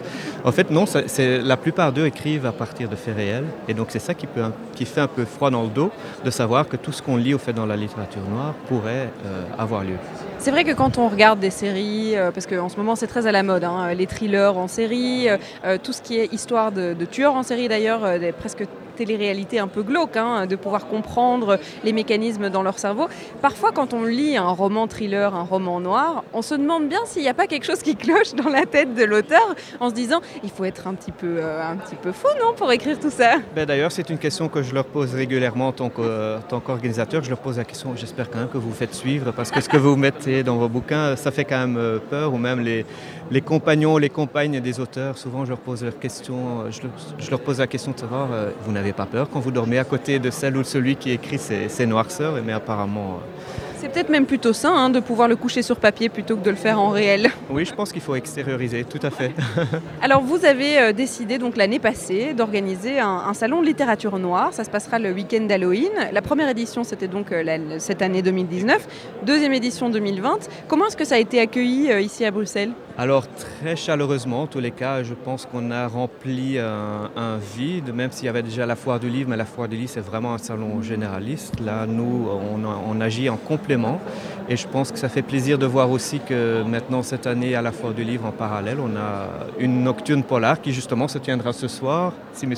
En fait, non. c'est, la plupart d'eux écrivent à partir de faits réels. Et donc, c'est ça qui, peut, qui fait un peu froid dans le dos de savoir que tout ce qu'on lit au fait dans la littérature noire pourrait euh, avoir lieu. C'est vrai que quand on regarde des séries, euh, parce qu'en ce moment c'est très à la mode, hein, les thrillers en série, euh, euh, tout ce qui est histoire de, tueurs en série d'ailleurs, presque télé-réalité un peu glauque, hein, de pouvoir comprendre les mécanismes dans leur cerveau. Parfois quand on lit un roman thriller, un roman noir, on se demande bien s'il n'y a pas quelque chose qui cloche dans la tête de l'auteur en se disant il faut être un petit peu, euh, un petit peu fou non pour écrire tout ça? Ben, D'ailleurs, c'est une question que je leur pose régulièrement en tant euh, qu'organisateur. Je leur pose la question, j'espère quand même que vous vous faites suivre, parce que ce que vous mettez dans vos bouquins, ça fait quand même euh, peur, ou même les, les compagnons, les compagnes des auteurs, souvent je leur pose, leur question, euh, je, leur, je leur pose la question de savoir, euh, vous n'avez pas peur quand vous dormez à côté de celle ou de celui qui écrit ces, ces noirceurs, mais apparemment... euh, C'est peut-être même plutôt sain hein, de pouvoir le coucher sur papier plutôt que de le faire en réel. oui, je pense qu'il faut extérioriser, tout à fait. Alors vous avez décidé donc l'année passée d'organiser un, un salon de littérature noire. Ça se passera le week-end d'Halloween. La première édition c'était donc la- cette année 2019, deuxième édition 2020. Comment est-ce que ça a été accueilli ici à Bruxelles? Alors très chaleureusement, en tous les cas, je pense qu'on a rempli un, un vide, même s'il y avait déjà la foire du livre, mais la foire du livre c'est vraiment un salon généraliste. Là, nous, on, agit en complément et je pense que ça fait plaisir de voir aussi que maintenant cette année à la foire du livre en parallèle, on a une nocturne polar qui justement se tiendra ce soir, si mes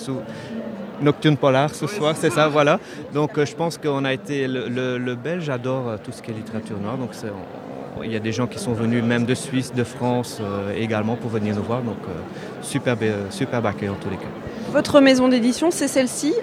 Nocturne polar ce soir, c'est ça, voilà. Donc euh, je pense qu'on a été, le, le- Belge adore euh, tout ce qui est littérature noire, donc il y a des gens qui sont venus même de Suisse, de France euh, également pour venir nous voir, donc euh, superbe, euh, superbe accueil en tous les cas. Votre maison d'édition, c'est celle-ci.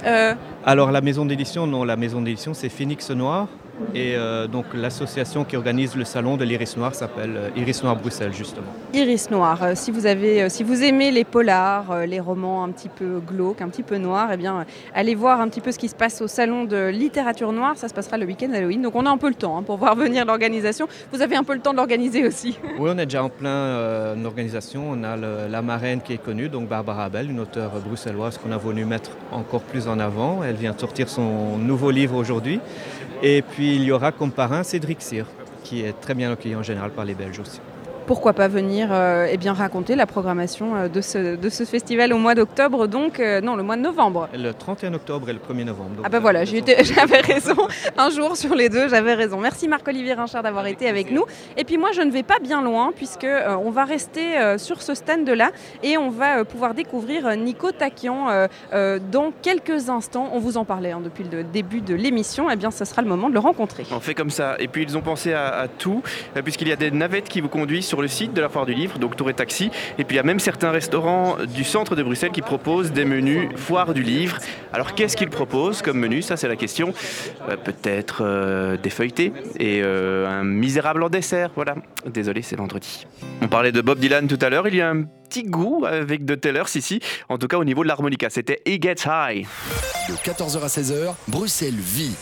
Alors la maison d'édition, non, la maison d'édition c'est Phoenix Noir et euh, donc l'association qui organise le salon de l'Iris Noir s'appelle euh, Iris Noir Bruxelles justement. Iris Noir. Euh, Si vous, avez, euh, si vous aimez les polars, les romans un petit peu glauques, un petit peu noirs, eh bien, allez voir un petit peu ce qui se passe au salon de littérature noire. Ça se passera le week-end Halloween. Donc on a un peu le temps hein, pour voir venir l'organisation. Vous avez un peu le temps de l'organiser aussi. Oui, on est déjà en plein organisation. On a le- la marraine qui est connue, donc Barbara Bell, une auteure bruxelloise qu'on a voulu mettre encore plus en avant. Elle vient de sortir son nouveau livre aujourd'hui. Et puis il y aura comme parrain Cédric Cyr, qui est très bien accueilli en général par les Belges aussi. Pourquoi pas venir euh, eh bien, raconter la programmation euh, de ce, de ce festival au mois d'octobre, donc euh, non, le mois de novembre. Le 31 octobre et le 1er novembre. donc Ah bah voilà, j'avais raison. Un jour sur les deux, j'avais raison. Merci Marc-Olivier Rinchard d'avoir été avec nous. Et puis moi, je ne vais pas bien loin puisque euh, on va rester euh, sur ce stand-là et on va euh, pouvoir découvrir Nico Takian euh, euh, dans quelques instants. On vous en parlait hein, depuis le début de l'émission. Eh bien, ce sera le moment de le rencontrer. On fait comme ça. Et puis ils ont pensé à, à tout, puisqu'il y a des navettes qui vous conduisent sur le site de la foire du livre, donc Tour et Taxi. Et puis il y a même certains restaurants du centre de Bruxelles qui proposent des menus foire du livre. Alors qu'est-ce qu'ils proposent comme menu? Ça c'est la question. Euh, Peut-être euh, des feuilletés et euh, un misérable en dessert. Voilà. Désolé, c'est vendredi. On parlait de Bob Dylan tout à l'heure. Il y a un petit goût avec de Taylor ici, en tout cas au niveau de l'harmonica. C'était He Gets High. De 14h à 16h, Bruxelles vit.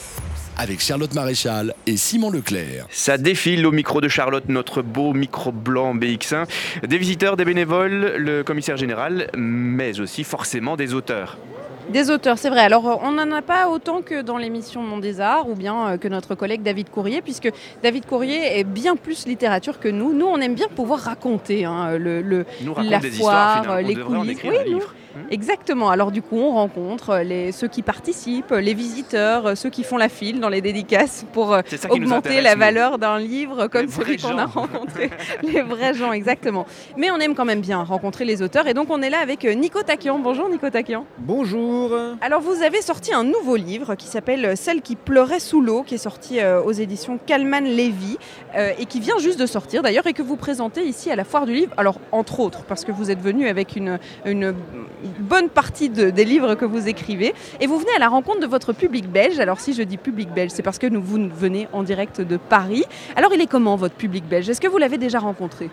Avec Charlotte Maréchal et Simon Leclerc. Ça défile au micro de Charlotte, notre beau micro blanc BX1. Des visiteurs, des bénévoles, le commissaire général, mais aussi forcément des auteurs. Des auteurs, c'est vrai. Alors, on n'en a pas autant que dans l'émission Monde des Arts ou bien euh, que notre collègue David Courrier, puisque David Courrier est bien plus littérature que nous. Nous, on aime bien pouvoir raconter hein, le, le- Nous raconte la des histoires, foire, les coulisses. écrire Oui, un nous-. Exactement. Alors du coup, on rencontre les, ceux qui participent, les visiteurs, ceux qui font la file dans les dédicaces pour euh, augmenter la valeur d'un livre comme Les celui qu'on a rencontré. les vrais gens, exactement. Mais on aime quand même bien rencontrer les auteurs. Et donc on est là avec euh, Nico Takian. Bonjour Nico Takian. Bonjour. Alors vous avez sorti un nouveau livre qui s'appelle Celle qui pleurait sous l'eau, qui est sorti euh, aux éditions Calman Lévy euh, et qui vient juste de sortir d'ailleurs et que vous présentez ici à la Foire du Livre. Alors entre autres parce que vous êtes venu avec une, une bonne partie de- des livres que vous écrivez et vous venez à la rencontre de votre public belge. Alors si je dis public belge, c'est parce que nous, vous venez en direct de Paris. Alors il est comment votre public belge? Est-ce que vous l'avez déjà rencontré?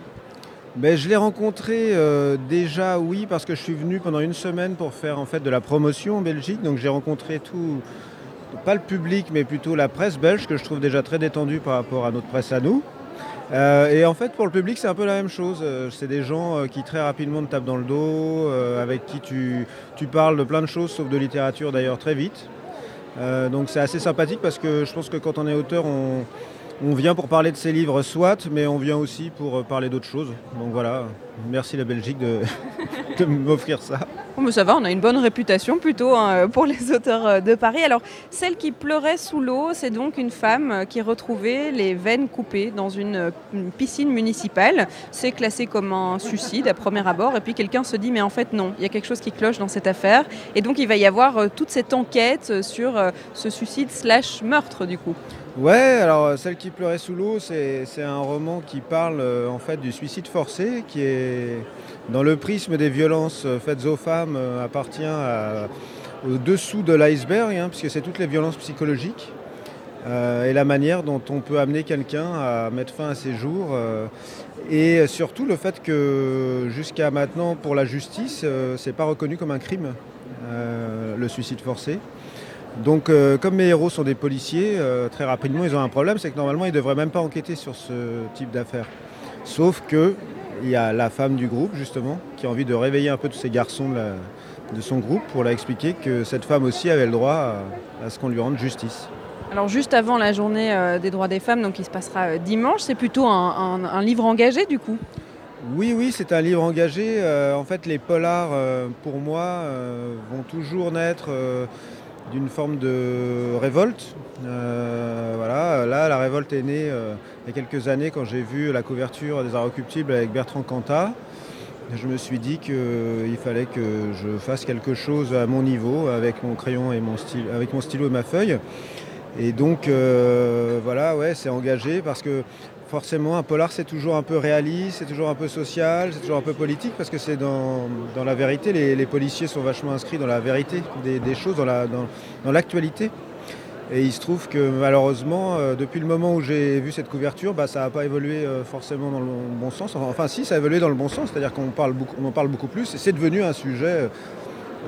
Ben, je l'ai rencontré euh, déjà, oui, parce que je suis venu pendant une semaine pour faire en fait de la promotion en Belgique. Donc j'ai rencontré tout, pas le public, mais plutôt la presse belge, que je trouve déjà très détendue par rapport à notre presse à nous. Euh, et en fait, pour le public, c'est un peu la même chose. Euh, C'est des gens euh, qui très rapidement te tapent dans le dos, avec qui tu, tu parles de plein de choses, sauf de littérature d'ailleurs très vite. Donc c'est assez sympathique parce que je pense que quand on est auteur, on, on vient pour parler de ses livres, soit, mais on vient aussi pour euh, parler d'autres choses. Donc voilà, merci la Belgique de, m'offrir ça. Oh, mais ça va, on a une bonne réputation plutôt hein, pour les auteurs euh, de Paris. Alors, celle qui pleurait sous l'eau, c'est donc une femme euh, qui retrouvait les veines coupées dans une, une piscine municipale. C'est classé comme un suicide à premier abord. Et puis quelqu'un se dit, mais en fait, non, il y a quelque chose qui cloche dans cette affaire. Et donc, il va y avoir toute cette enquête sur ce suicide slash meurtre, du coup. Ouais, alors euh, Celle qui pleurait sous l'eau, c'est un roman qui parle euh, en fait du suicide forcé, qui est dans le prisme des violences euh, faites aux femmes, appartient au dessous de l'iceberg, hein, puisque c'est toutes les violences psychologiques. et la manière dont on peut amener quelqu'un à mettre fin à ses jours. et surtout le fait que jusqu'à maintenant, pour la justice, c'est pas reconnu comme un crime, le suicide forcé. Donc, euh, comme mes héros sont des policiers, euh, très rapidement, ils ont un problème, c'est que normalement, ils ne devraient même pas enquêter sur ce type d'affaires. Sauf que il y a la femme du groupe, justement, qui a envie de réveiller un peu tous ces garçons de, la- de son groupe pour leur expliquer que cette femme aussi avait le droit à, à ce qu'on lui rende justice. Alors, juste avant la journée euh, des droits des femmes, donc qui se passera dimanche, c'est plutôt un, un- un livre engagé, du coup? Oui, oui, c'est un livre engagé. En fait, les polars, pour moi, vont toujours naître d'une forme de révolte. Euh, voilà, là, la révolte est née euh, il y a quelques années quand j'ai vu la couverture des Inrecuptibles avec Bertrand Cantat. Je me suis dit qu'il fallait que je fasse quelque chose à mon niveau avec mon crayon et mon stylo, avec mon stylo et ma feuille. Et donc, euh, voilà, ouais, c'est engagé parce que forcément, un polar, c'est toujours un peu réaliste, c'est toujours un peu social, c'est toujours un peu politique parce que c'est dans, la vérité. Les, policiers sont vachement inscrits dans la vérité des, choses, dans la- dans- dans l'actualité. et il se trouve que malheureusement, euh, depuis le moment où j'ai vu cette couverture, bah, ça n'a pas évolué euh, forcément dans le bon sens. Enfin, si, ça a évolué dans le bon sens, c'est-à-dire qu'on en parle beaucoup plus et c'est devenu un sujet,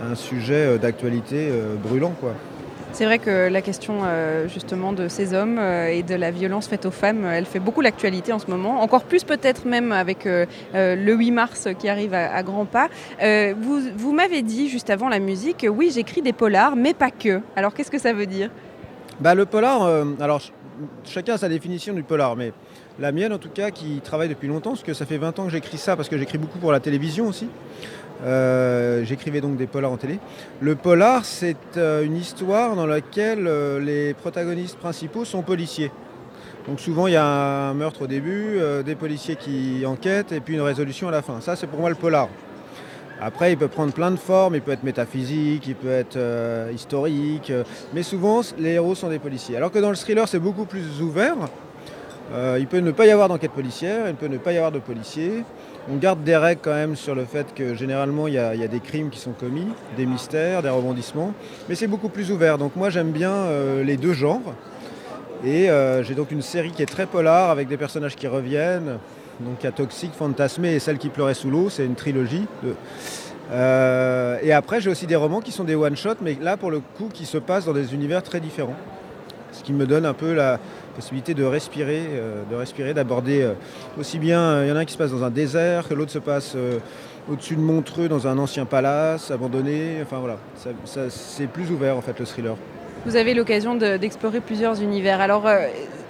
euh, d'actualité brûlant. Quoi. C'est vrai que la question euh, justement de ces hommes euh, et de la violence faite aux femmes, euh, elle fait beaucoup l'actualité en ce moment. Encore plus peut-être même avec le 8 mars qui arrive à, grands pas. Vous m'avez dit juste avant la musique, oui j'écris des polars, mais pas que. Alors qu'est-ce que ça veut dire? Bah, le polar, alors ch- chacun a sa définition du polar, mais la mienne en tout cas, qui travaille depuis longtemps, parce que ça fait 20 ans que j'écris ça, parce que j'écris beaucoup pour la télévision aussi. Euh, J'écrivais donc des polars en télé. Le polar, c'est euh, une histoire dans laquelle euh, les protagonistes principaux sont policiers. Donc souvent il y a un meurtre au début, des policiers qui enquêtent et puis une résolution à la fin. Ça c'est pour moi le polar. Après, il peut prendre plein de formes, il peut être métaphysique, il peut être historique, mais souvent les héros sont des policiers. Alors que dans le thriller, c'est beaucoup plus ouvert. Il peut ne pas y avoir d'enquête policière, il peut ne pas y avoir de policiers. On garde des règles quand même sur le fait que généralement il y, a, des crimes qui sont commis, des mystères, des rebondissements, mais c'est beaucoup plus ouvert. Donc moi j'aime bien euh, les deux genres. Et euh, j'ai donc une série qui est très polar avec des personnages qui reviennent. Donc il y a Toxic, Fantasmé et Celle qui pleurait sous l'eau, c'est une trilogie. Euh, et après j'ai aussi des romans qui sont des one-shots, mais là pour le coup qui se passent dans des univers très différents. Ce qui me donne un peu la possibilité de respirer, euh, de respirer, d'aborder euh, aussi bien, euh, il y en a un qui se passe dans un désert, que l'autre se passe au-dessus de Montreux dans un ancien palace abandonné. Enfin voilà, c'est plus ouvert en fait le thriller. Vous avez l'occasion de- d'explorer plusieurs univers. Alors,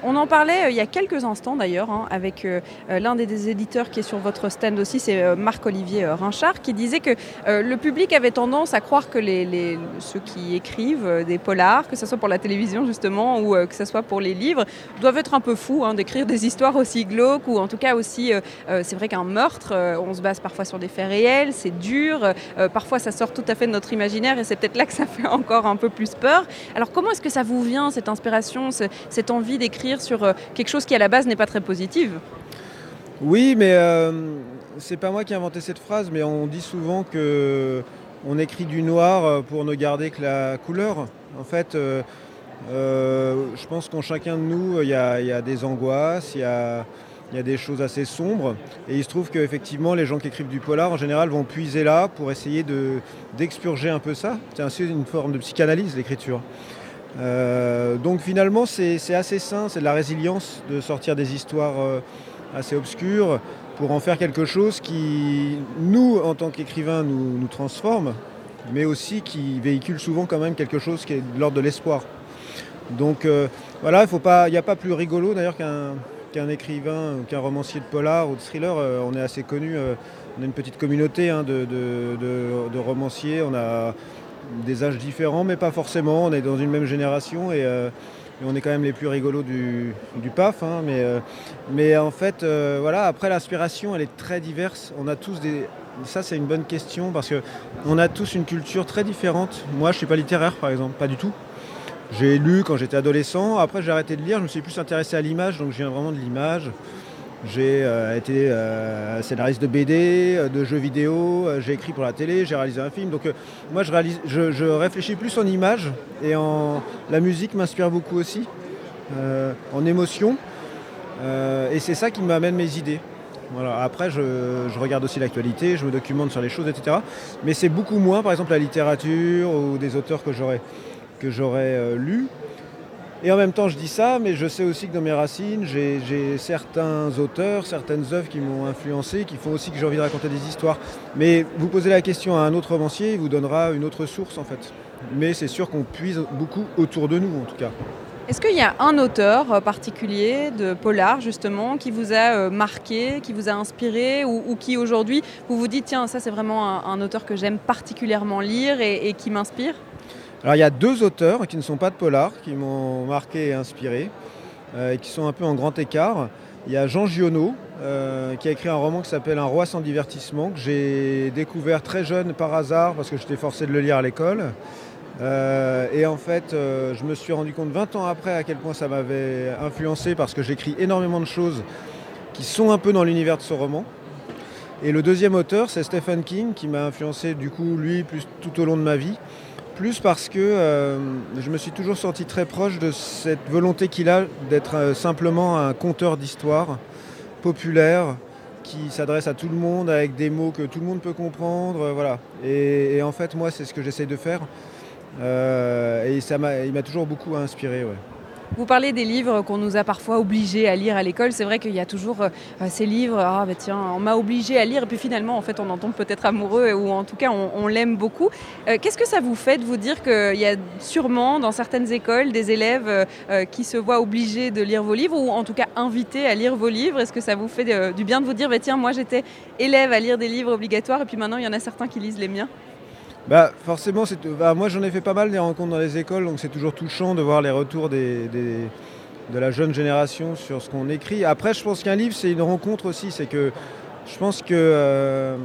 on en parlait euh, il y a quelques instants d'ailleurs, hein, avec euh, euh, l'un des, éditeurs qui est sur votre stand aussi, c'est Marc-Olivier Rinchard, qui disait que le public avait tendance à croire que ceux qui écrivent des polars, que ce soit pour la télévision justement ou que ce soit pour les livres, doivent être un peu fous hein, d'écrire des histoires aussi glauques ou en tout cas aussi, c'est vrai qu'un meurtre, on se base parfois sur des faits réels, c'est dur, parfois ça sort tout à fait de notre imaginaire et c'est peut-être là que ça fait encore un peu plus peur. Alors comment est-ce que ça vous vient, cette inspiration, ce- cette envie d'écrire sur euh, quelque chose qui à la base n'est pas très positive Oui, mais euh, c'est pas moi qui ai inventé cette phrase, mais on dit souvent que on écrit du noir euh, pour ne garder que la couleur. En fait, je pense qu'en chacun de nous, il y, a des angoisses, il y a, des choses assez sombres. Et il se trouve qu'effectivement, les gens qui écrivent du polar, en général, vont puiser là pour essayer de- d'expurger un peu ça. C'est aussi une forme de psychanalyse, l'écriture. Euh, donc finalement, c'est assez sain, c'est de la résilience de sortir des histoires euh, assez obscures pour en faire quelque chose qui, nous, en tant qu'écrivains, nous, transforme, mais aussi qui véhicule souvent quand même quelque chose qui est de l'ordre de l'espoir. Donc euh, voilà, il n'y a pas plus rigolo d'ailleurs qu'un écrivain ou qu'un romancier de polar ou de thriller. On est assez connu, on a une petite communauté hein, de- de romanciers, on a des âges différents, mais pas forcément. On est dans une même génération et, euh, on est quand même les plus rigolos du, PAF. hein, mais, euh, mais en fait, euh, voilà, après l'inspiration, elle est très diverse. On a tous des. Ça, c'est une bonne question parce que on a tous une culture très différente. Moi, je suis pas littéraire, par exemple, pas du tout. J'ai lu quand j'étais adolescent. Après, j'ai arrêté de lire. Je me suis plus intéressé à l'image, donc je viens vraiment de l'image. J'ai euh, été euh, scénariste de BD, euh, de jeux vidéo, j'ai écrit pour la télé, j'ai réalisé un film. Donc moi je, réfléchis plus en images et en la musique m'inspire beaucoup aussi, en émotion. Et c'est ça qui m'amène mes idées. Voilà. Après je, je regarde aussi l'actualité, je me documente sur les choses, etc. Mais c'est beaucoup moins par exemple la littérature ou des auteurs que j'aurais que j'aurais lus. Et en même temps, je dis ça, mais je sais aussi que dans mes racines, j'ai certains auteurs, certaines œuvres qui m'ont influencé, qui font aussi que j'ai envie de raconter des histoires. Mais vous posez la question à un autre romancier, il vous donnera une autre source en fait. Mais c'est sûr qu'on puise beaucoup autour de nous en tout cas. Est-ce qu'il y a un auteur euh, particulier de polar justement qui vous a euh, marqué, qui vous a inspiré ou, qui aujourd'hui vous vous dites tiens ça c'est vraiment un, auteur que j'aime particulièrement lire et qui m'inspire? Alors il y a deux auteurs qui ne sont pas de polar, qui m'ont marqué et inspiré, euh, et qui sont un peu en grand écart. Il y a Jean Giono, euh, qui a écrit un roman qui s'appelle Un roi sans divertissement, que j'ai découvert très jeune par hasard, parce que j'étais forcé de le lire à l'école. Euh, et en fait, je me suis rendu compte 20 ans après à quel point ça m'avait influencé, parce que j'écris énormément de choses qui sont un peu dans l'univers de ce roman. Et le deuxième auteur, c'est Stephen King, qui m'a influencé du coup, lui, plus tout au long de ma vie. Plus parce que euh, je me suis toujours senti très proche de cette volonté qu'il a d'être euh, simplement un conteur d'histoire populaire qui s'adresse à tout le monde avec des mots que tout le monde peut comprendre. euh, voilà. Et, en fait, moi, c'est ce que j'essaye de faire. Et ça m'a, il m'a toujours beaucoup inspiré. Ouais. Vous parlez des livres qu'on nous a parfois obligés à lire à l'école. C'est vrai qu'il y a toujours euh, ces livres, ah bah tiens, on m'a obligé à lire, et puis finalement, en fait, on en tombe peut-être amoureux, ou en tout cas, on, l'aime beaucoup. Euh, Qu'est-ce que ça vous fait de vous dire qu'il y a sûrement dans certaines écoles des élèves euh, qui se voient obligés de lire vos livres, ou en tout cas invités à lire vos livres? Est-ce que ça vous fait du bien de vous dire, bah, tiens, moi j'étais élève à lire des livres obligatoires, et puis maintenant, il y en a certains qui lisent les miens? Bah, forcément, bah, moi j'en ai fait pas mal des rencontres dans les écoles, donc c'est toujours touchant de voir les retours de la jeune génération sur ce qu'on écrit. Après, je pense qu'un livre, c'est une rencontre aussi. C'est que je pense que euh,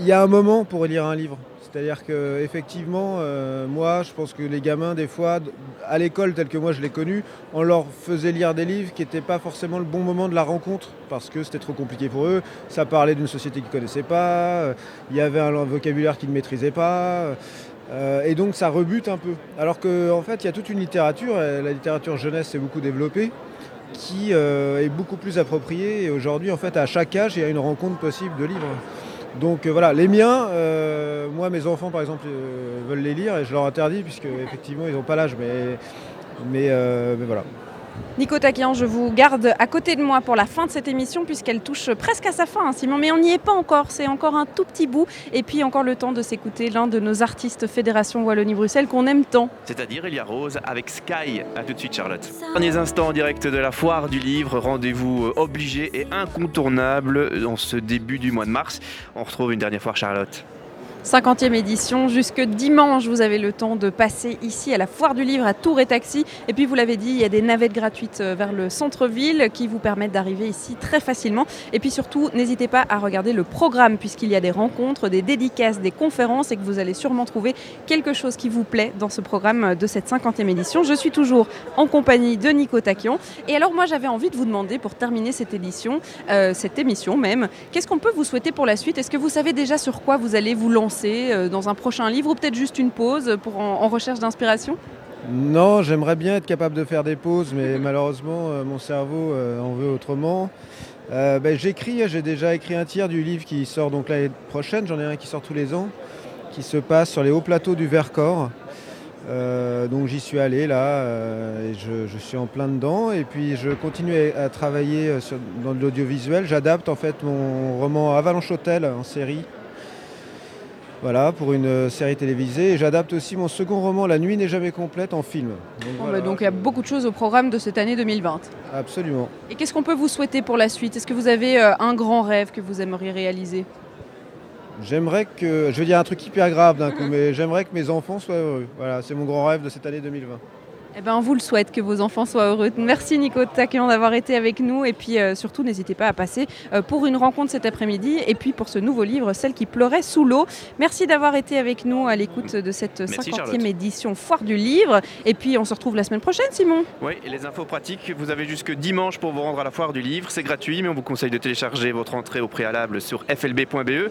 y a un moment pour lire un livre. C'est-à-dire que effectivement, euh, moi, je pense que les gamins, des fois, à l'école tel que moi je l'ai connu, on leur faisait lire des livres qui n'étaient pas forcément le bon moment de la rencontre parce que c'était trop compliqué pour eux. Ça parlait d'une société qu'ils ne connaissaient pas, euh, il y avait un vocabulaire qu'ils ne maîtrisaient pas. euh, et donc ça rebute un peu. Alors qu'en en fait, il y a toute une littérature, la littérature jeunesse s'est beaucoup développée, qui est beaucoup plus appropriée. Et aujourd'hui, en fait, à chaque âge, il y a une rencontre possible de livres. Donc euh, voilà, les miens, euh, moi mes enfants par exemple euh, veulent les lire et je leur interdis puisque effectivement ils n'ont pas l'âge, mais, mais, mais voilà. Nico Taquian, je vous garde à côté de moi pour la fin de cette émission puisqu'elle touche presque à sa fin, hein, Simon. Mais on n'y est pas encore, c'est encore un tout petit bout. Et puis encore le temps de s'écouter l'un de nos artistes Fédération Wallonie-Bruxelles qu'on aime tant. C'est-à-dire Elia Rose avec Sky. A tout de suite Charlotte. Derniers instants en direct de la foire du livre. Rendez-vous euh, obligé et incontournable dans ce début du mois de mars. On retrouve une dernière fois Charlotte. 50e édition. Jusque dimanche, vous avez le temps de passer ici à la Foire du Livre à Tours et Taxi. Et puis, vous l'avez dit, il y a des navettes gratuites euh, vers le centre-ville qui vous permettent d'arriver ici très facilement. Et puis surtout, n'hésitez pas à regarder le programme puisqu'il y a des rencontres, des dédicaces, des conférences et que vous allez sûrement trouver quelque chose qui vous plaît dans ce programme de cette 50e édition. Je suis toujours en compagnie de Nico Taquian. Et alors, moi, j'avais envie de vous demander pour terminer cette édition, euh, cette émission même, qu'est-ce qu'on peut vous souhaiter pour la suite? Est-ce que vous savez déjà sur quoi vous allez vous lancer? Euh, dans un prochain livre ou peut-être juste une pause en, recherche d'inspiration? Non, j'aimerais bien être capable de faire des pauses, mais malheureusement euh, mon cerveau euh, en veut autrement. Ben, J'écris, j'ai déjà écrit un tiers du livre qui sort donc l'année prochaine, j'en ai un qui sort tous les ans, qui se passe sur les hauts plateaux du Vercors. Donc j'y suis allé là, et je, suis en plein dedans. Et puis je continue à, travailler dans l'audiovisuel. J'adapte en fait mon roman Avalanche Hotel en série. Voilà, pour une euh, série télévisée. Et j'adapte aussi mon second roman La nuit n'est jamais complète en film. Donc, voilà. bah, Donc il y a beaucoup de choses au programme de cette année 2020. Absolument. Et qu'est-ce qu'on peut vous souhaiter pour la suite? Est-ce que vous avez euh, un grand rêve que vous aimeriez réaliser? J'aimerais que, je veux dire un truc hyper grave d'un coup, mais j'aimerais que mes enfants soient heureux. Voilà, c'est mon grand rêve de cette année 2020. Eh ben, on vous le souhaite que vos enfants soient heureux. Merci Nico Taquillon d'avoir été avec nous et puis euh, surtout n'hésitez pas à passer euh, pour une rencontre cet après-midi et puis pour ce nouveau livre, Celle qui pleurait sous l'eau. Merci d'avoir été avec nous à l'écoute de cette Merci, 50e Charlotte. édition Foire du Livre et puis on se retrouve la semaine prochaine Simon. Oui, et les infos pratiques, vous avez jusque dimanche pour vous rendre à la foire du livre. C'est gratuit, mais on vous conseille de télécharger votre entrée au préalable sur flb.be.